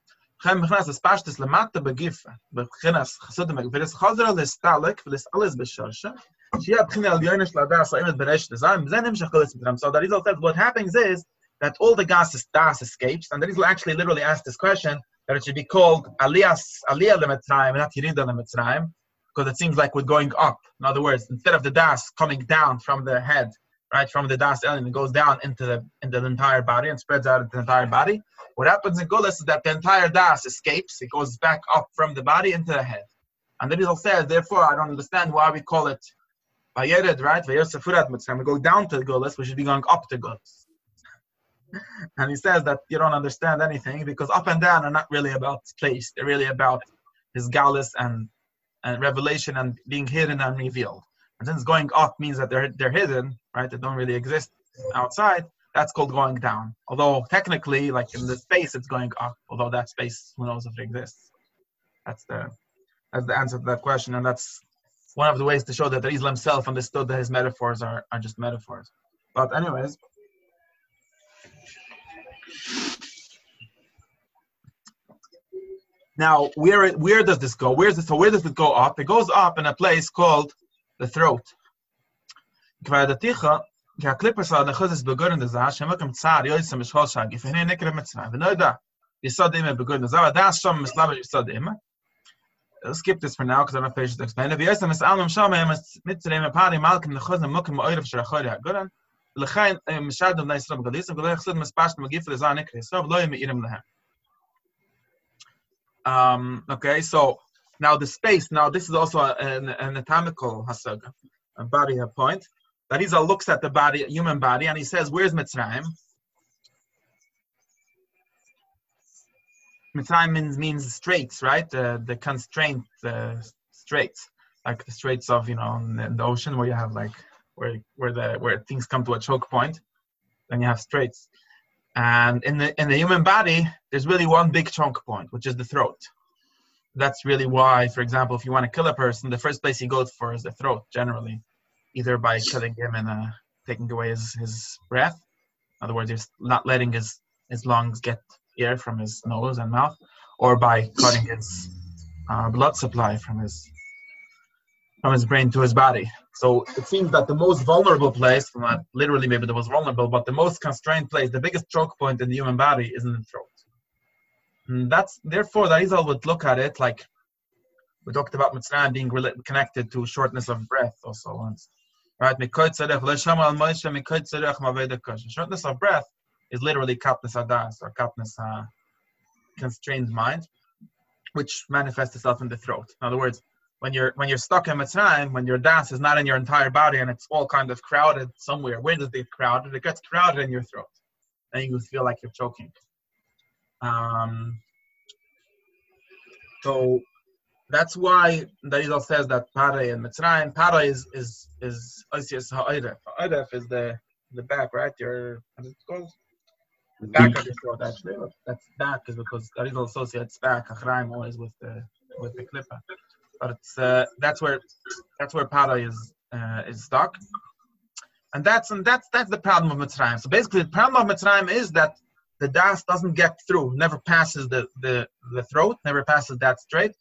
Chem b'chinas es pashtis lemata begifa, b'chinas chasudim chazra alis b'sharsha, shia al cholis b'tram. So the Rizal says what happens is that all the gas is das escapes, and the Rizal actually literally asked this question, that it should be called aliyas, aliyah l'mitzrayim, not yirida l'mitzrayim, because it seems like we're going up. In other words, instead of the das coming down from the head, right from the das element, it goes down into the into the entire body and spreads out into the entire body. What happens in Gulas is that the entire das escapes, it goes back up from the body into the head. And the Rizal says, therefore, I don't understand why we call it Vayered, right? Vayered Mitzrayim. We go down to the Gulas, we should be going up to Gulas. And he says that you don't understand anything because up and down are not really about place. They're really about his galus and, and revelation and being hidden and revealed. And since going up means that they're they're hidden, right? They don't really exist outside. That's called going down. Although technically, like in the space, it's going up. Although that space, who knows if it exists? That's the that's the answer to that question, and that's one of the ways to show that the Islam himself understood that his metaphors are, are just metaphors. But anyways, Now, where where does this go? Where is this, so where does it go up? It goes up in a place called the throat. skip this for now because I don't to explain it. Um, okay, so now the space, now this is also an anatomical hasaga, a body a point. That Rizal looks at the body, human body, and he says, "Where's Mitzrayim?" Mitzrayim means, means straits, right? The the constraint uh, straits, like the straits of you know the ocean where you have like where where the where things come to a choke point, then you have straits. And in the in the human body, there's really one big choke point, which is the throat. That's really why, for example, if you want to kill a person, the first place you go for is the throat, generally, either by killing him and uh, taking away his, his breath. In other words, you're not letting his, his lungs get air from his nose and mouth, or by cutting his uh, blood supply from his from his brain to his body. So it seems that the most vulnerable place, not literally maybe the most vulnerable, but the most constrained place, the biggest choke point in the human body is in the throat. And that's therefore the Rizal would look at it like we talked about Mitzrayim being connected to shortness of breath also once. Right? Shortness of breath is literally katnas adas or katnas uh, constrained mind, which manifests itself in the throat. In other words, when you're when you're stuck in Mitzrayim, when your das is not in your entire body and it's all kind of crowded somewhere, where does it get crowded? It gets crowded in your throat, and you feel like you're choking. Um, so that's why Darizal says that Pare and Mitzrayim, Pare is is is Oisius. Ha'iref is the the back, right? Your is it called? The back of your throat, actually. That's back is because Darizal associates back Achraim always with the with the klippa. But it's uh, that's where that's where Pare is uh, is stuck. And that's and that's that's the problem of Mitzrayim. So basically, the problem of Mitzrayim is that the das doesn't get through, never passes the, the, the throat, never passes that straight,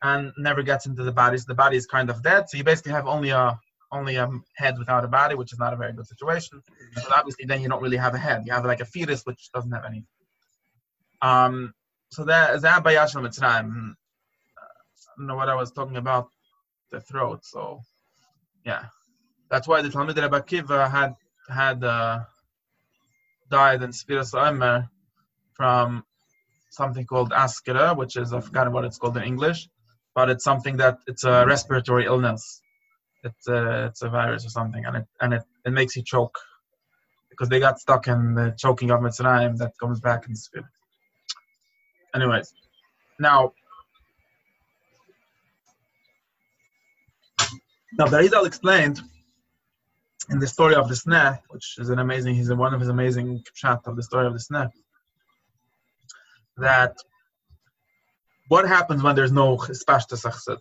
and never gets into the body. So the body is kind of dead. So you basically have only a only a head without a body, which is not a very good situation. But obviously, then you don't really have a head. You have like a fetus which doesn't have any. Um. So that is that by Yashal Mitzrayim. Know what I was talking about, the throat. So, yeah, that's why the Talmud Rebbe Akiva had had. Uh, died in Sfiras Omer from something called Askera, which is I forgot what it's called in English, but it's something that it's a respiratory illness. It's a it's a virus or something, and it and it, it makes you choke because they got stuck in the choking of Mitzrayim that comes back in the spirit. Anyways, now now Darizal explained in the story of the sneh, which is an amazing, he's one of his amazing shot of the story of the sneh, that what happens when there's no spashta?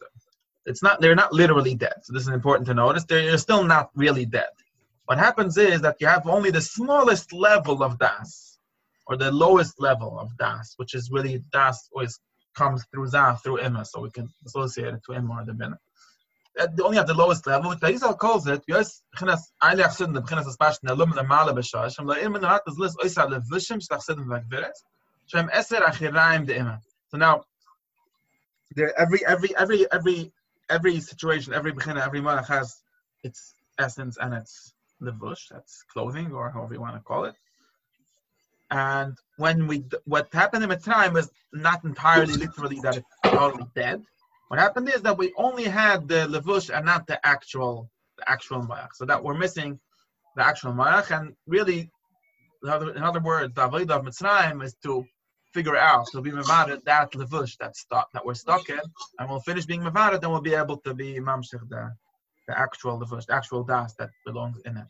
It's not, they're not literally dead. So this is important to notice. They're still not really dead. What happens is that you have only the smallest level of das, or the lowest level of das, which is really das always comes through zah, through imma, so we can associate it to imma or the binah only have the lowest level, which Rizal calls it, yes, achsidin, the b'chinas aspash, nelum lemala b'shash, shem la'im min rat is lis oisa shem eser achirayim de'ima. So now, there, every, every, every, every, every situation, every b'china, every malach has its essence and its levush, that's clothing, or however you want to call it. And when we, what happened in Mitzrayim is not entirely literally that it's totally dead, what happened is that we only had the levush and not the actual the actual mayach. So that we're missing the actual mayach. And really, in other, words, the avodah of Mitzrayim is to figure out to be mavada that levush that stuck that we're stuck in, and we'll finish being mavada, then we'll be able to be mamshich the the actual levush, the actual das that belongs in it.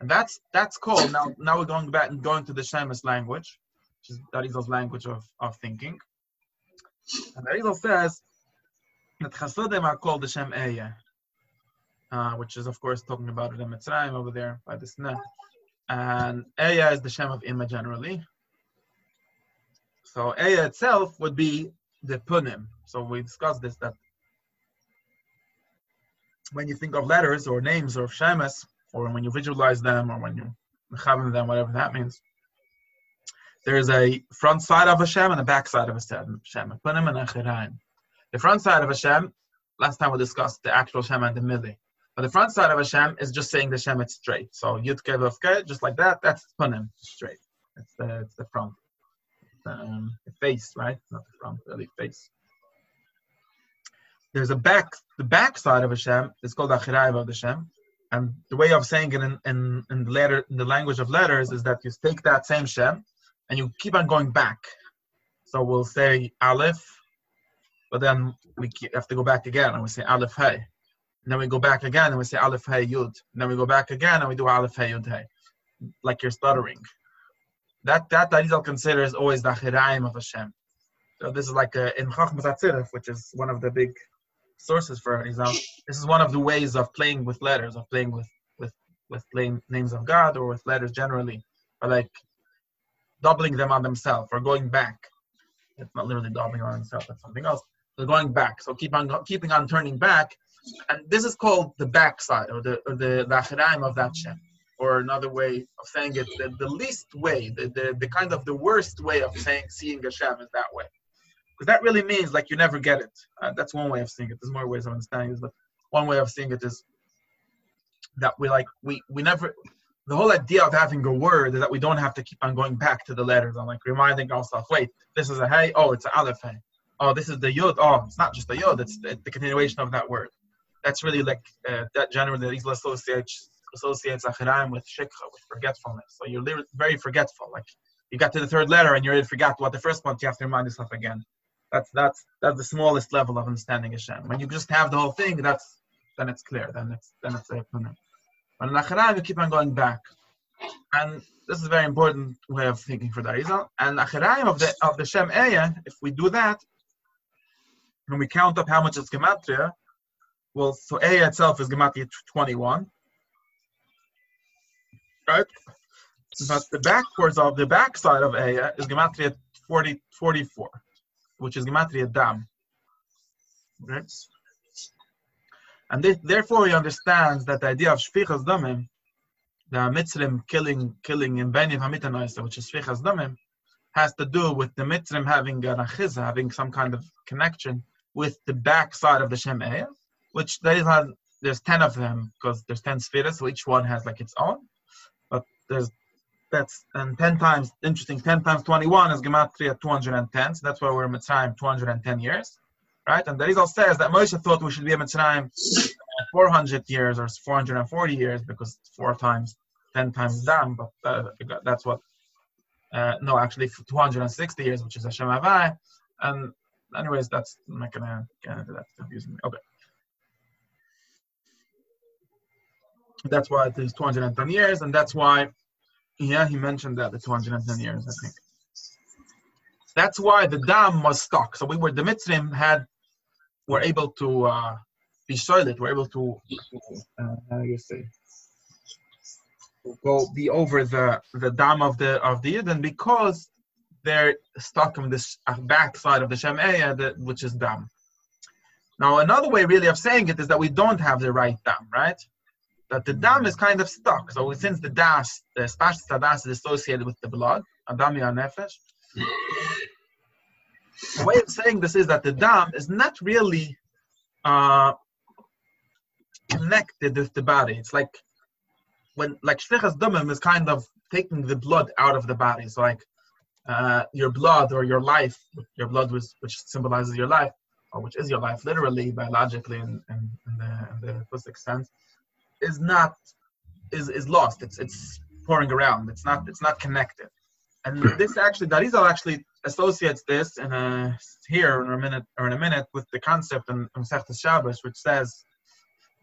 And that's that's cool. Now now we're going back and going to the Shemus language, which is Darizal's language of, of thinking. And the Darizal says that Chasodim are called the Shem Eya, uh, which is of course talking about the Mitzrayim over there by the Sneh. And Eya is the Shem of Ima generally. So Eya itself would be the Punim. So we discussed this that when you think of letters or names or Shemes, or when you visualize them or when you have them, whatever that means, there's a front side of a Shem and a back side of a Shem, a Punim and Achiraim. The front side of Hashem, last time we discussed the actual Shem and the Mili. But the front side of Hashem is just saying the Shem it's straight. So Yud Ke just like that, that's Punim, straight. It's the, it's the front. Um, the face, right? Not the front, really face. There's a back, the back side of Hashem is called Achirayim of the Shem. And the way of saying it in, in, in the letter in the language of letters is that you take that same Shem and you keep on going back So we'll say Aleph, but then we have to go back again and we say Aleph Hey. And then we go back again and we say Aleph Hey Yud. And then we go back again and we do Aleph Hey Yud Hey. Like you're stuttering. That that Arizal considers always the Chiraim of Hashem. So this is like a, in Chachmas Atzirif, which is one of the big sources for Arizal. This is one of the ways of playing with letters, of playing with with with playing names of God or with letters generally, or like doubling them on themselves or going back. It's not literally doubling on themselves, that's something else. So going back. So keep on keeping on turning back. And this is called the backside or the or the, the of that Shem. Or another way of saying it, the, the least way, the, the, the kind of the worst way of saying seeing a Hashem is that way. Because that really means like you never get it. Uh, that's one way of seeing it. There's more ways of understanding this, but one way of seeing it is that we like we we never the whole idea of having a word is that we don't have to keep on going back to the letters and like reminding ourselves, wait, this is a hey, oh, it's an aleph hey. Oh, this is the yod. Oh, it's not just the yod; it's the, the continuation of that word. That's really like uh, that generally the Isla associates associates achiraim with shikha, with forgetfulness. So you're very forgetful. Like you got to the third letter and you already forgot what the first one. You have to remind yourself again. That's that's that's the smallest level of understanding Hashem. When you just have the whole thing, that's then it's clear. Then it's then it's a but in Acharaim, you keep on going back. And this is a very important way of thinking for Darizal. And Acharaim of the of the Shem Eya, if we do that, when we count up how much is Gematria, well, so A itself is Gematria 21. Right? But the backwards of the backside of A is Gematria 40, 44, which is Gematria Dam. Right? And this, therefore, he understands that the idea of shfichas damim, the Mitzrim killing killing in Beni Hamitanaisa, which is shfichas damim, has to do with the Mitzrim having a achiza, having some kind of connection with the back side of the Shem Eya, which there is not, there's ten of them because there's ten spheres, so each one has like its own. But there's that's and ten times interesting. Ten times twenty-one is gematria two hundred and ten. So that's why we're in Mitzrayim two hundred and ten years right? And the Rizal says that Moshe thought we should be in Mitzrayim 400 years or 440 years because four times, 10 times dam, but uh, that's what, uh, no, actually 260 years, which is Hashem Havai. And anyways, that's I'm not gonna get into that. confusing me. Okay. That's why it is 210 years, and that's why, yeah, he mentioned that the 210 years, I think. That's why the dam was stuck. So we were the Mitzrim had were able to uh, be solid, were able to, uh, how you say, go be over the the dam of the of the Eden because they're stuck on this back side of the Shem Eya, which is dam. Now another way really of saying it is that we don't have the right dam, right? That the dam is kind of stuck. So since the das, the spashtas das is associated with the blood, adami nefesh, the way of saying this is that the dam is not really uh, connected with the body. It's like when like shlichas damim is kind of taking the blood out of the body. So like uh, your blood or your life, your blood was, which symbolizes your life, or which is your life, literally, biologically, in, in, in the, in the physical sense, is not is is lost. It's it's pouring around. It's not it's not connected. And this actually, Darizal actually associates this in a here in a minute or in a minute with the concept in, Masechtas Shabbos, which says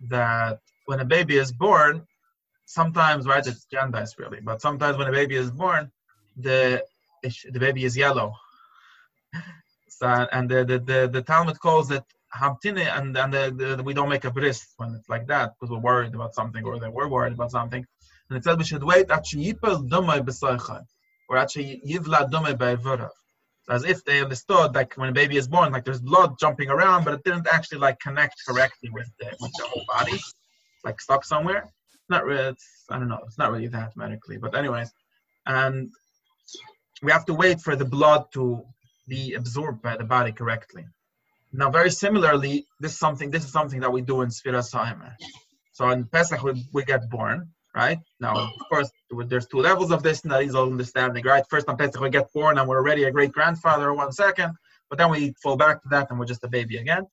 that when a baby is born, sometimes right it's Jaundice really, but sometimes when a baby is born, the the baby is yellow. So, and the, the, the, the Talmud calls it hamtine, and, and the, the, we don't make a bris when it's like that because we're worried about something or that we're worried about something. And it says we should wait or actually yivla dome be'evurav. As if they understood, like when a baby is born, like there's blood jumping around, but it didn't actually like connect correctly with the with the whole body, like stuck somewhere. Not really. It's, I don't know. It's not really that medically, but anyways, and we have to wait for the blood to be absorbed by the body correctly. Now, very similarly, this is something. This is something that we do in Sfiras So in Pesach, we, we get born, right? Now, of course, there's two levels of this, and that is all understanding, right? First on Pesach, we get born and we're already a great grandfather one second, but then we fall back to that and we're just a baby again.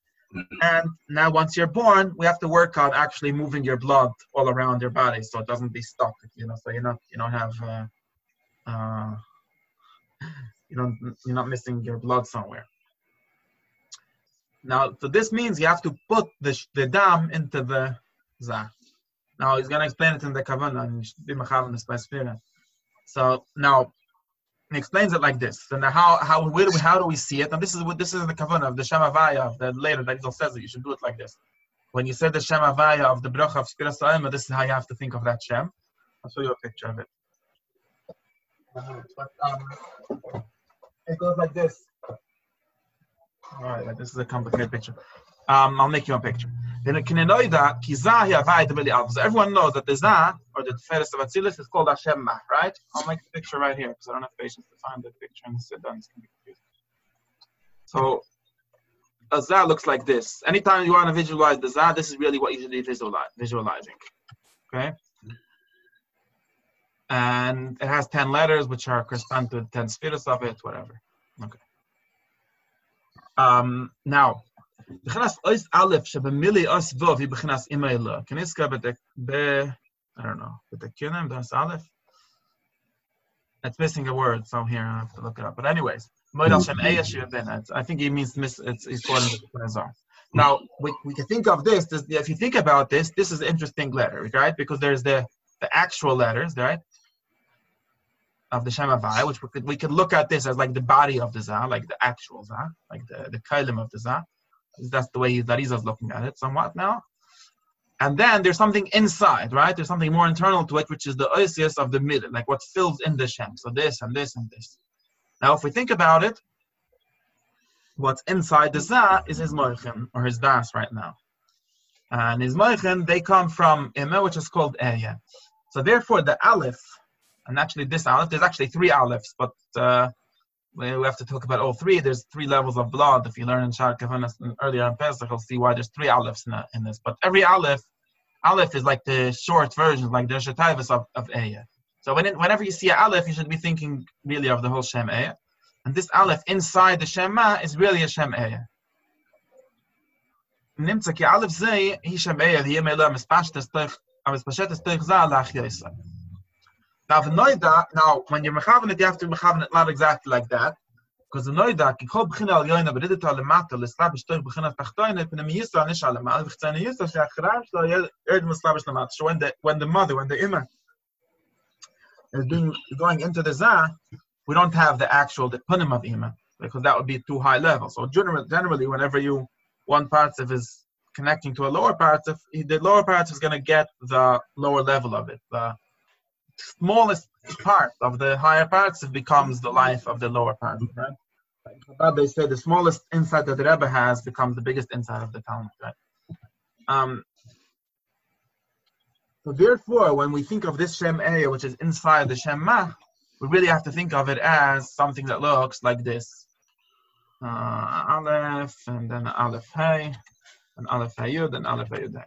And now, once you're born, we have to work on actually moving your blood all around your body so it doesn't be stuck, you know, so you're not, you don't have, uh, uh, you don't you're not missing your blood somewhere. Now, so this means you have to put the the dam into the za. Now he's gonna explain it in the kavanah and So now he explains it like this. So now how how where do we how do we see it? And this is what this is the kavanah of the Shemavaya, the later that he says that you should do it like this. When you say the Shemavaya of the bracha of Spiras this is how you have to think of that Shem. I'll show you a picture of it. But, um, it goes like this. All right, this is a complicated picture. Um, I'll make you a picture. Then So everyone knows that the zah or the teferes of Atzilus is called Hashem right? I'll make the picture right here because I don't have patience to find the picture and sit down. It's gonna be confusing. So a zah looks like this. Anytime you want to visualize the zah, this is really what you should be visualizing. Okay and it has 10 letters which are correspond to 10 spheres of it whatever okay um now בחינת אויס א' שבמילי אוס וו היא בחינת אימא אלוה. כניסקה ב... I don't know, בתקינים, דוס א'? It's missing a word, so here I have to look it up. But anyways, I think he means miss, it's, it's quoting the Now, we, we can think of this, this, if you think about this, this is an interesting letter, right? Because there's the, the actual letters, right? Of the Shemavai, which we could, we could look at this as like the body of the Zah, like the actual Zah, like the, the Kailim of the Zah. That's the way that is looking at it somewhat now. And then there's something inside, right? There's something more internal to it, which is the oisius of the middle, like what fills in the Shem. So this and this and this. Now, if we think about it, what's inside the Zah is his Moichin, or his Das right now. And his Moichin, they come from Ima, which is called Eya. So therefore, the Aleph, and actually this aleph, there's actually three alephs, but uh, we have to talk about all three. There's three levels of blood. If you learn in shakavanas earlier in Pesach, you'll see why there's three alephs in, in, this. But every aleph, aleph is like the short version, like the shetavas of, of Eya. So when it, whenever you see an aleph, you should be thinking really of the whole Shem Eya. And this aleph inside the Shema is really a Shem Eya. Nimtza aleph Shem Eya. Now, noida, now, when you're mechaven it, you have to mechaven it not exactly like that. Because the noida, ki kol b'china al yoyna b'ridit al lemata, l'slabish toich b'china nish al. So when the, when the mother, when the imma is doing, going into the zah, we don't have the actual, the punim of imma, because that would be too high level. So generally, generally whenever you, one part of is connecting to a lower part, of, the lower part is going to get the lower level of it, the smallest part of the higher parts, it becomes the life of the lower part, right? But they say the smallest insight that the Rebbe has becomes the biggest insight of the Talmud, right? Um, so therefore, when we think of this Shem area, which is inside the Shem Ma, we really have to think of it as something that looks like this. Uh, Aleph, and then Aleph Hey, and Aleph Hayud, and Aleph Hayud.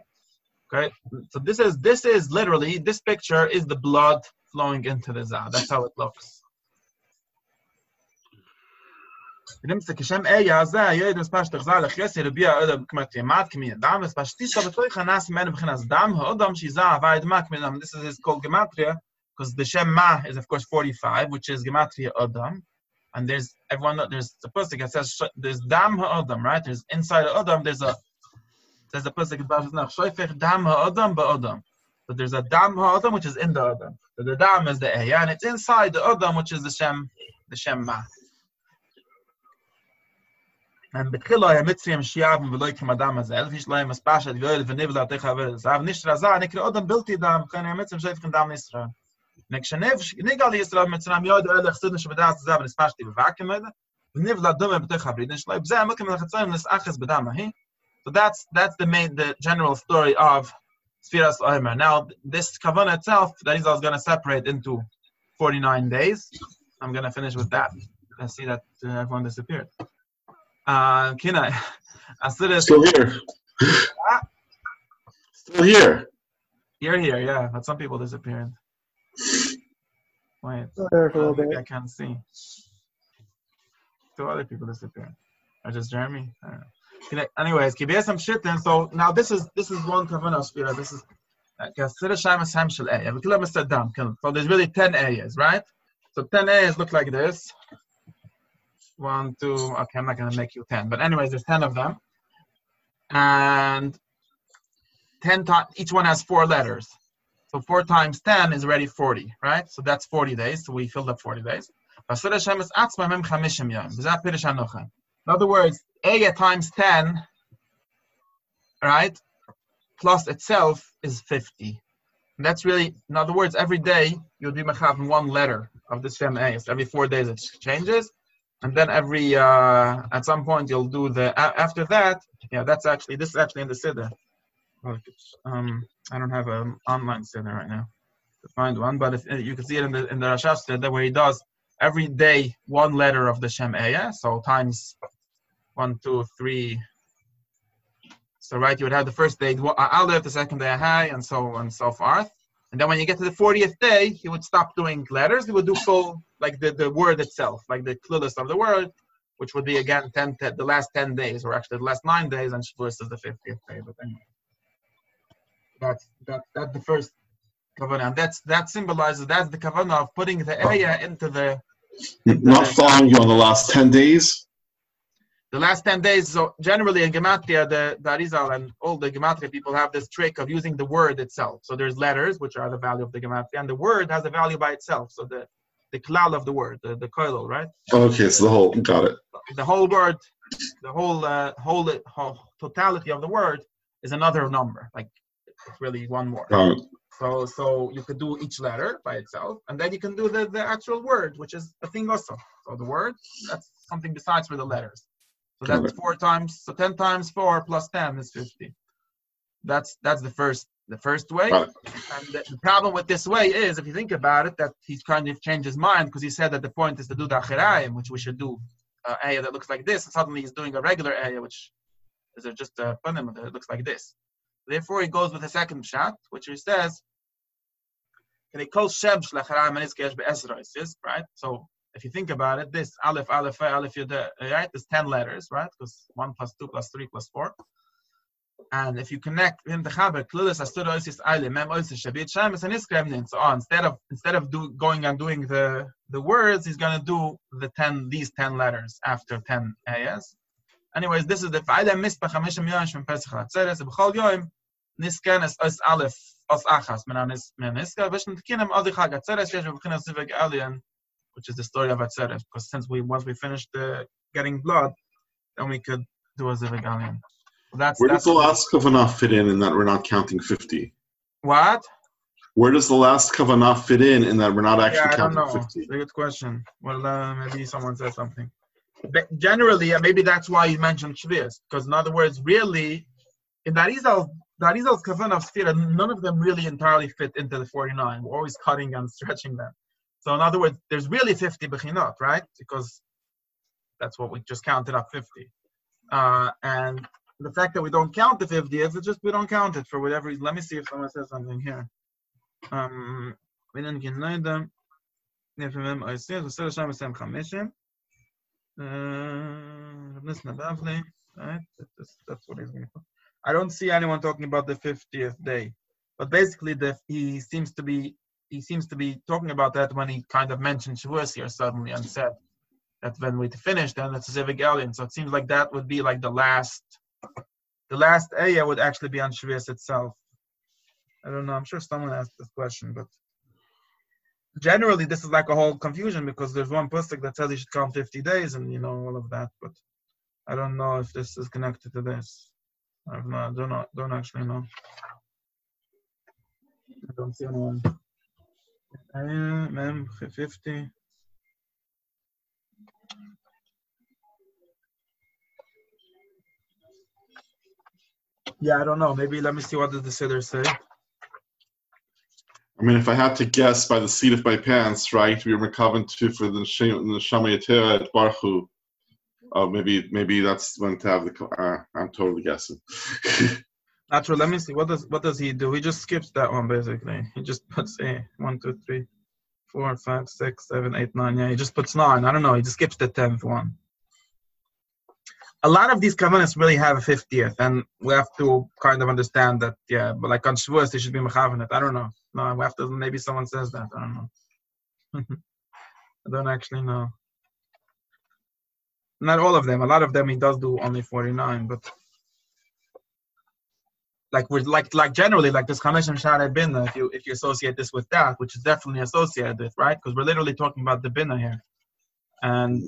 Okay, so this is this is literally this picture is the blood flowing into the zah. That's how it looks. نمسك شم آية زا يد مسباش تغزال لخيس يربيع أدم كمت يمات كمية دعم مسباش تيسا بتوي خناس من بخناس دعم هو أدم شي زا فايد ما كمية This is called gematria because the Shem Ma is of course 45 which is gematria Adam and there's everyone there's the pasuk that says there's dam ha'adam right there's inside Adam there's a Says the person that gets bad for nach, so dam ha-adam ba-adam. So there's a dam ha-adam, which is in the adam. So the dam is the ehya, and it's inside the adam, which is the shem, the shem ma. And the chilo ya mitzriyam shi'abim v'loi kim adam hazeh, elfish lo yam aspashat yoyel v'nev l'artei chavel. Zav av nishra za, nekri odam bilti dam, Kan ya mitzriyam shi'af kim dam nishra. Nek shenev, nigal yisra av mitzriyam yoyel o'el echsid nish v'dayas zah, v'nispashati v'vakim v'nev l'adum v'artei chavel. Nishlo yibzeh amukim l'achatsayim nis'achiz b'dam ahi. So that's that's the main the general story of Sfiras Omer. Now this kavana itself, that is, I was going to separate into 49 days. I'm going to finish with that. I see that uh, everyone disappeared. Uh, Kina, still here. Ah. Still here. You're here, yeah, but some people disappeared. Wait, I can't see. Two other people disappeared. Or just Jeremy? I don't know. Anyways, some shit then. So now this is this is one kavanah spira. This is uh, so there's really 10 areas, right? So 10 areas look like this. one, two. Okay, I'm not gonna make you ten, but anyways, there's ten of them, and ten times each one has four letters. So four times ten is already forty, right? So that's forty days. So we filled up forty days. In other words, A times 10, right, plus itself is 50. And that's really, in other words, every day you'll be in one letter of the Shem A. So every four days it changes. And then every, uh, at some point you'll do the, after that, yeah, that's actually, this is actually in the Siddur. Um, I don't have an online Siddur right now to find one, but if you can see it in the, in the Rashash Siddur where he does every day one letter of the Shem Eya, so times one, two, three. So right, you would have the first day Aleph, the second day Ahai, and so on and so forth. And then when you get to the 40th day, he would stop doing letters. He would do full, like the, the word itself, like the clueless of the word, which would be again 10, 10 the last 10 days, or actually the last nine days, and Shavuos is the 50th day. But anyway, that's that, that's the first kavanah. That's that symbolizes that's the kavanah of putting the oh. ayah into the not following you on the last 10 days? The last 10 days, so generally in Gematria, the, the Arizal and all the Gematria people have this trick of using the word itself. So there's letters, which are the value of the Gematria, and the word has a value by itself. So the, the klal of the word, the, the koilol, right? Okay, so the whole, got it. The whole word, the whole, uh, whole, whole totality of the word is another number. Like, it's really one more. So so you could do each letter by itself, and then you can do the, the actual word, which is a thing also. So the word, that's something besides for the letters. So that's four times, so 10 times four plus 10 is 50. That's that's the first the first way. Right. And the, the, problem with this way is, if you think about it, that he's kind of changed his mind because he said that the point is to do the achorayim, which we should do uh, that looks like this, and suddenly he's doing a regular area, which is just a punim that looks like this. Therefore, he goes with the second shot, which he says, "Can he call la chira man iskay esracis, right? So if you think about it, this Aleph, Aleph, Aleph, do right? There's 10 letters, right? Because 1 plus 2 plus 3 plus 4. And if you connect in the Chaber, Klulis Astur Oisis Aile, Mem Oisis Shabit Shemes and Iskremnin, so on. Instead of instead of do, going and doing the the words, he's gonna do the ten these ten letters after ten ayahs. Anyways, this is the Fa'ida Mispa Chamishim Yom Shem Pesach Latzeres, B'chol Yom, Nisken es Ois Aleph, Os Achas, Menanis, Meniska, Vishn Tkinim Adi Chag Atzeres, Yesh B'chinas Zivug Elyon, which is the story of Atzeres, because since we, once we finished uh, getting blood, then we could do a Zivug Elyon. That's, Where does the last kavanah fit in in that we're not counting 50? What? Where does the last kavanah fit in in that we're not actually yeah, I counting don't know. 50? It's a good question. Well, uh, maybe someone said something. But generally, uh, maybe that's why you mentioned Shvias, because in other words, really, in that Arizal, the Arizal's kavanah of Sfira, none of them really entirely fit into the 49. We're always cutting and stretching them. So in other words, there's really 50 bechinot, right? Because that's what we just counted up 50. Uh, and the fact that we don't count the 50 is just we don't count it for whatever reason. Let me see if someone says something here. Um. Right? That's, that's what he's going. I don't see anyone talking about the 50th day. But basically, the, he seems to be he seems to be talking about that when he kind of mentioned Shavuos here suddenly and said that when we finish, then it's a Zivug So it seems like that would be like the last the last aya would actually be on Shavuos itself. I don't know. I'm sure someone asked this question, but generally this is like a whole confusion because there's one pasuk that says you should count 50 days and you know all of that, but I don't know if this is connected to this. I don't know. Don't. Don't actually know. I don't see anyone. Mem 50. Yeah, I don't know. Maybe let me see what the Siddur say. I mean, if I had to guess by the seat of my pants, right, we were covered to for the Shamayatera at Barhu. Oh, maybe maybe that's when to have the. Uh, I'm totally guessing. True. Let me see. What does what does he do? He just skips that one basically. He just puts a one, two, three, four, five, six, seven, eight, nine. Yeah, he just puts nine. I don't know. He just skips the tenth one. A lot of these kavanos really have a fiftieth, and we have to kind of understand that. Yeah, but like on Shavuos, they should be mechavenet. I don't know. No, we have to. Maybe someone says that. I don't know. I don't actually know. not all of them. A lot of them he does do only 49, but like we're like like generally like this connection shara binna if you if you associate this with that which is definitely associated with right? Because we're literally talking about the binna here. And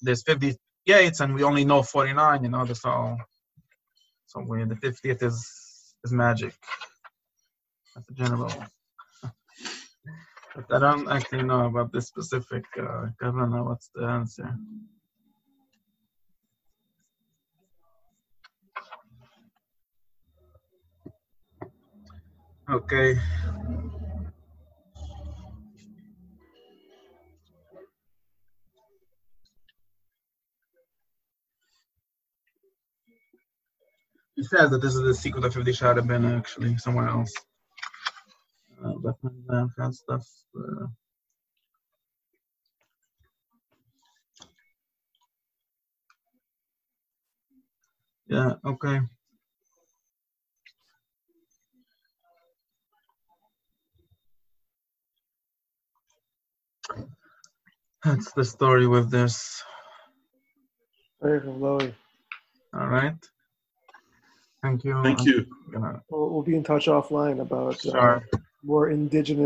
there's 50 gates and we only know 49 you know that's all. So we the 50th is is magic. That's a general. But I don't actually know about this specific uh, governor. What's the answer? Okay. He says that this is the secret of 50 Shad been actually somewhere else. Uh, but uh, that stuff. Uh, yeah, okay. That's the story with this. Very lovely. All right. Thank you. Thank you. gonna We'll, we'll be in touch offline about uh, more indigenous.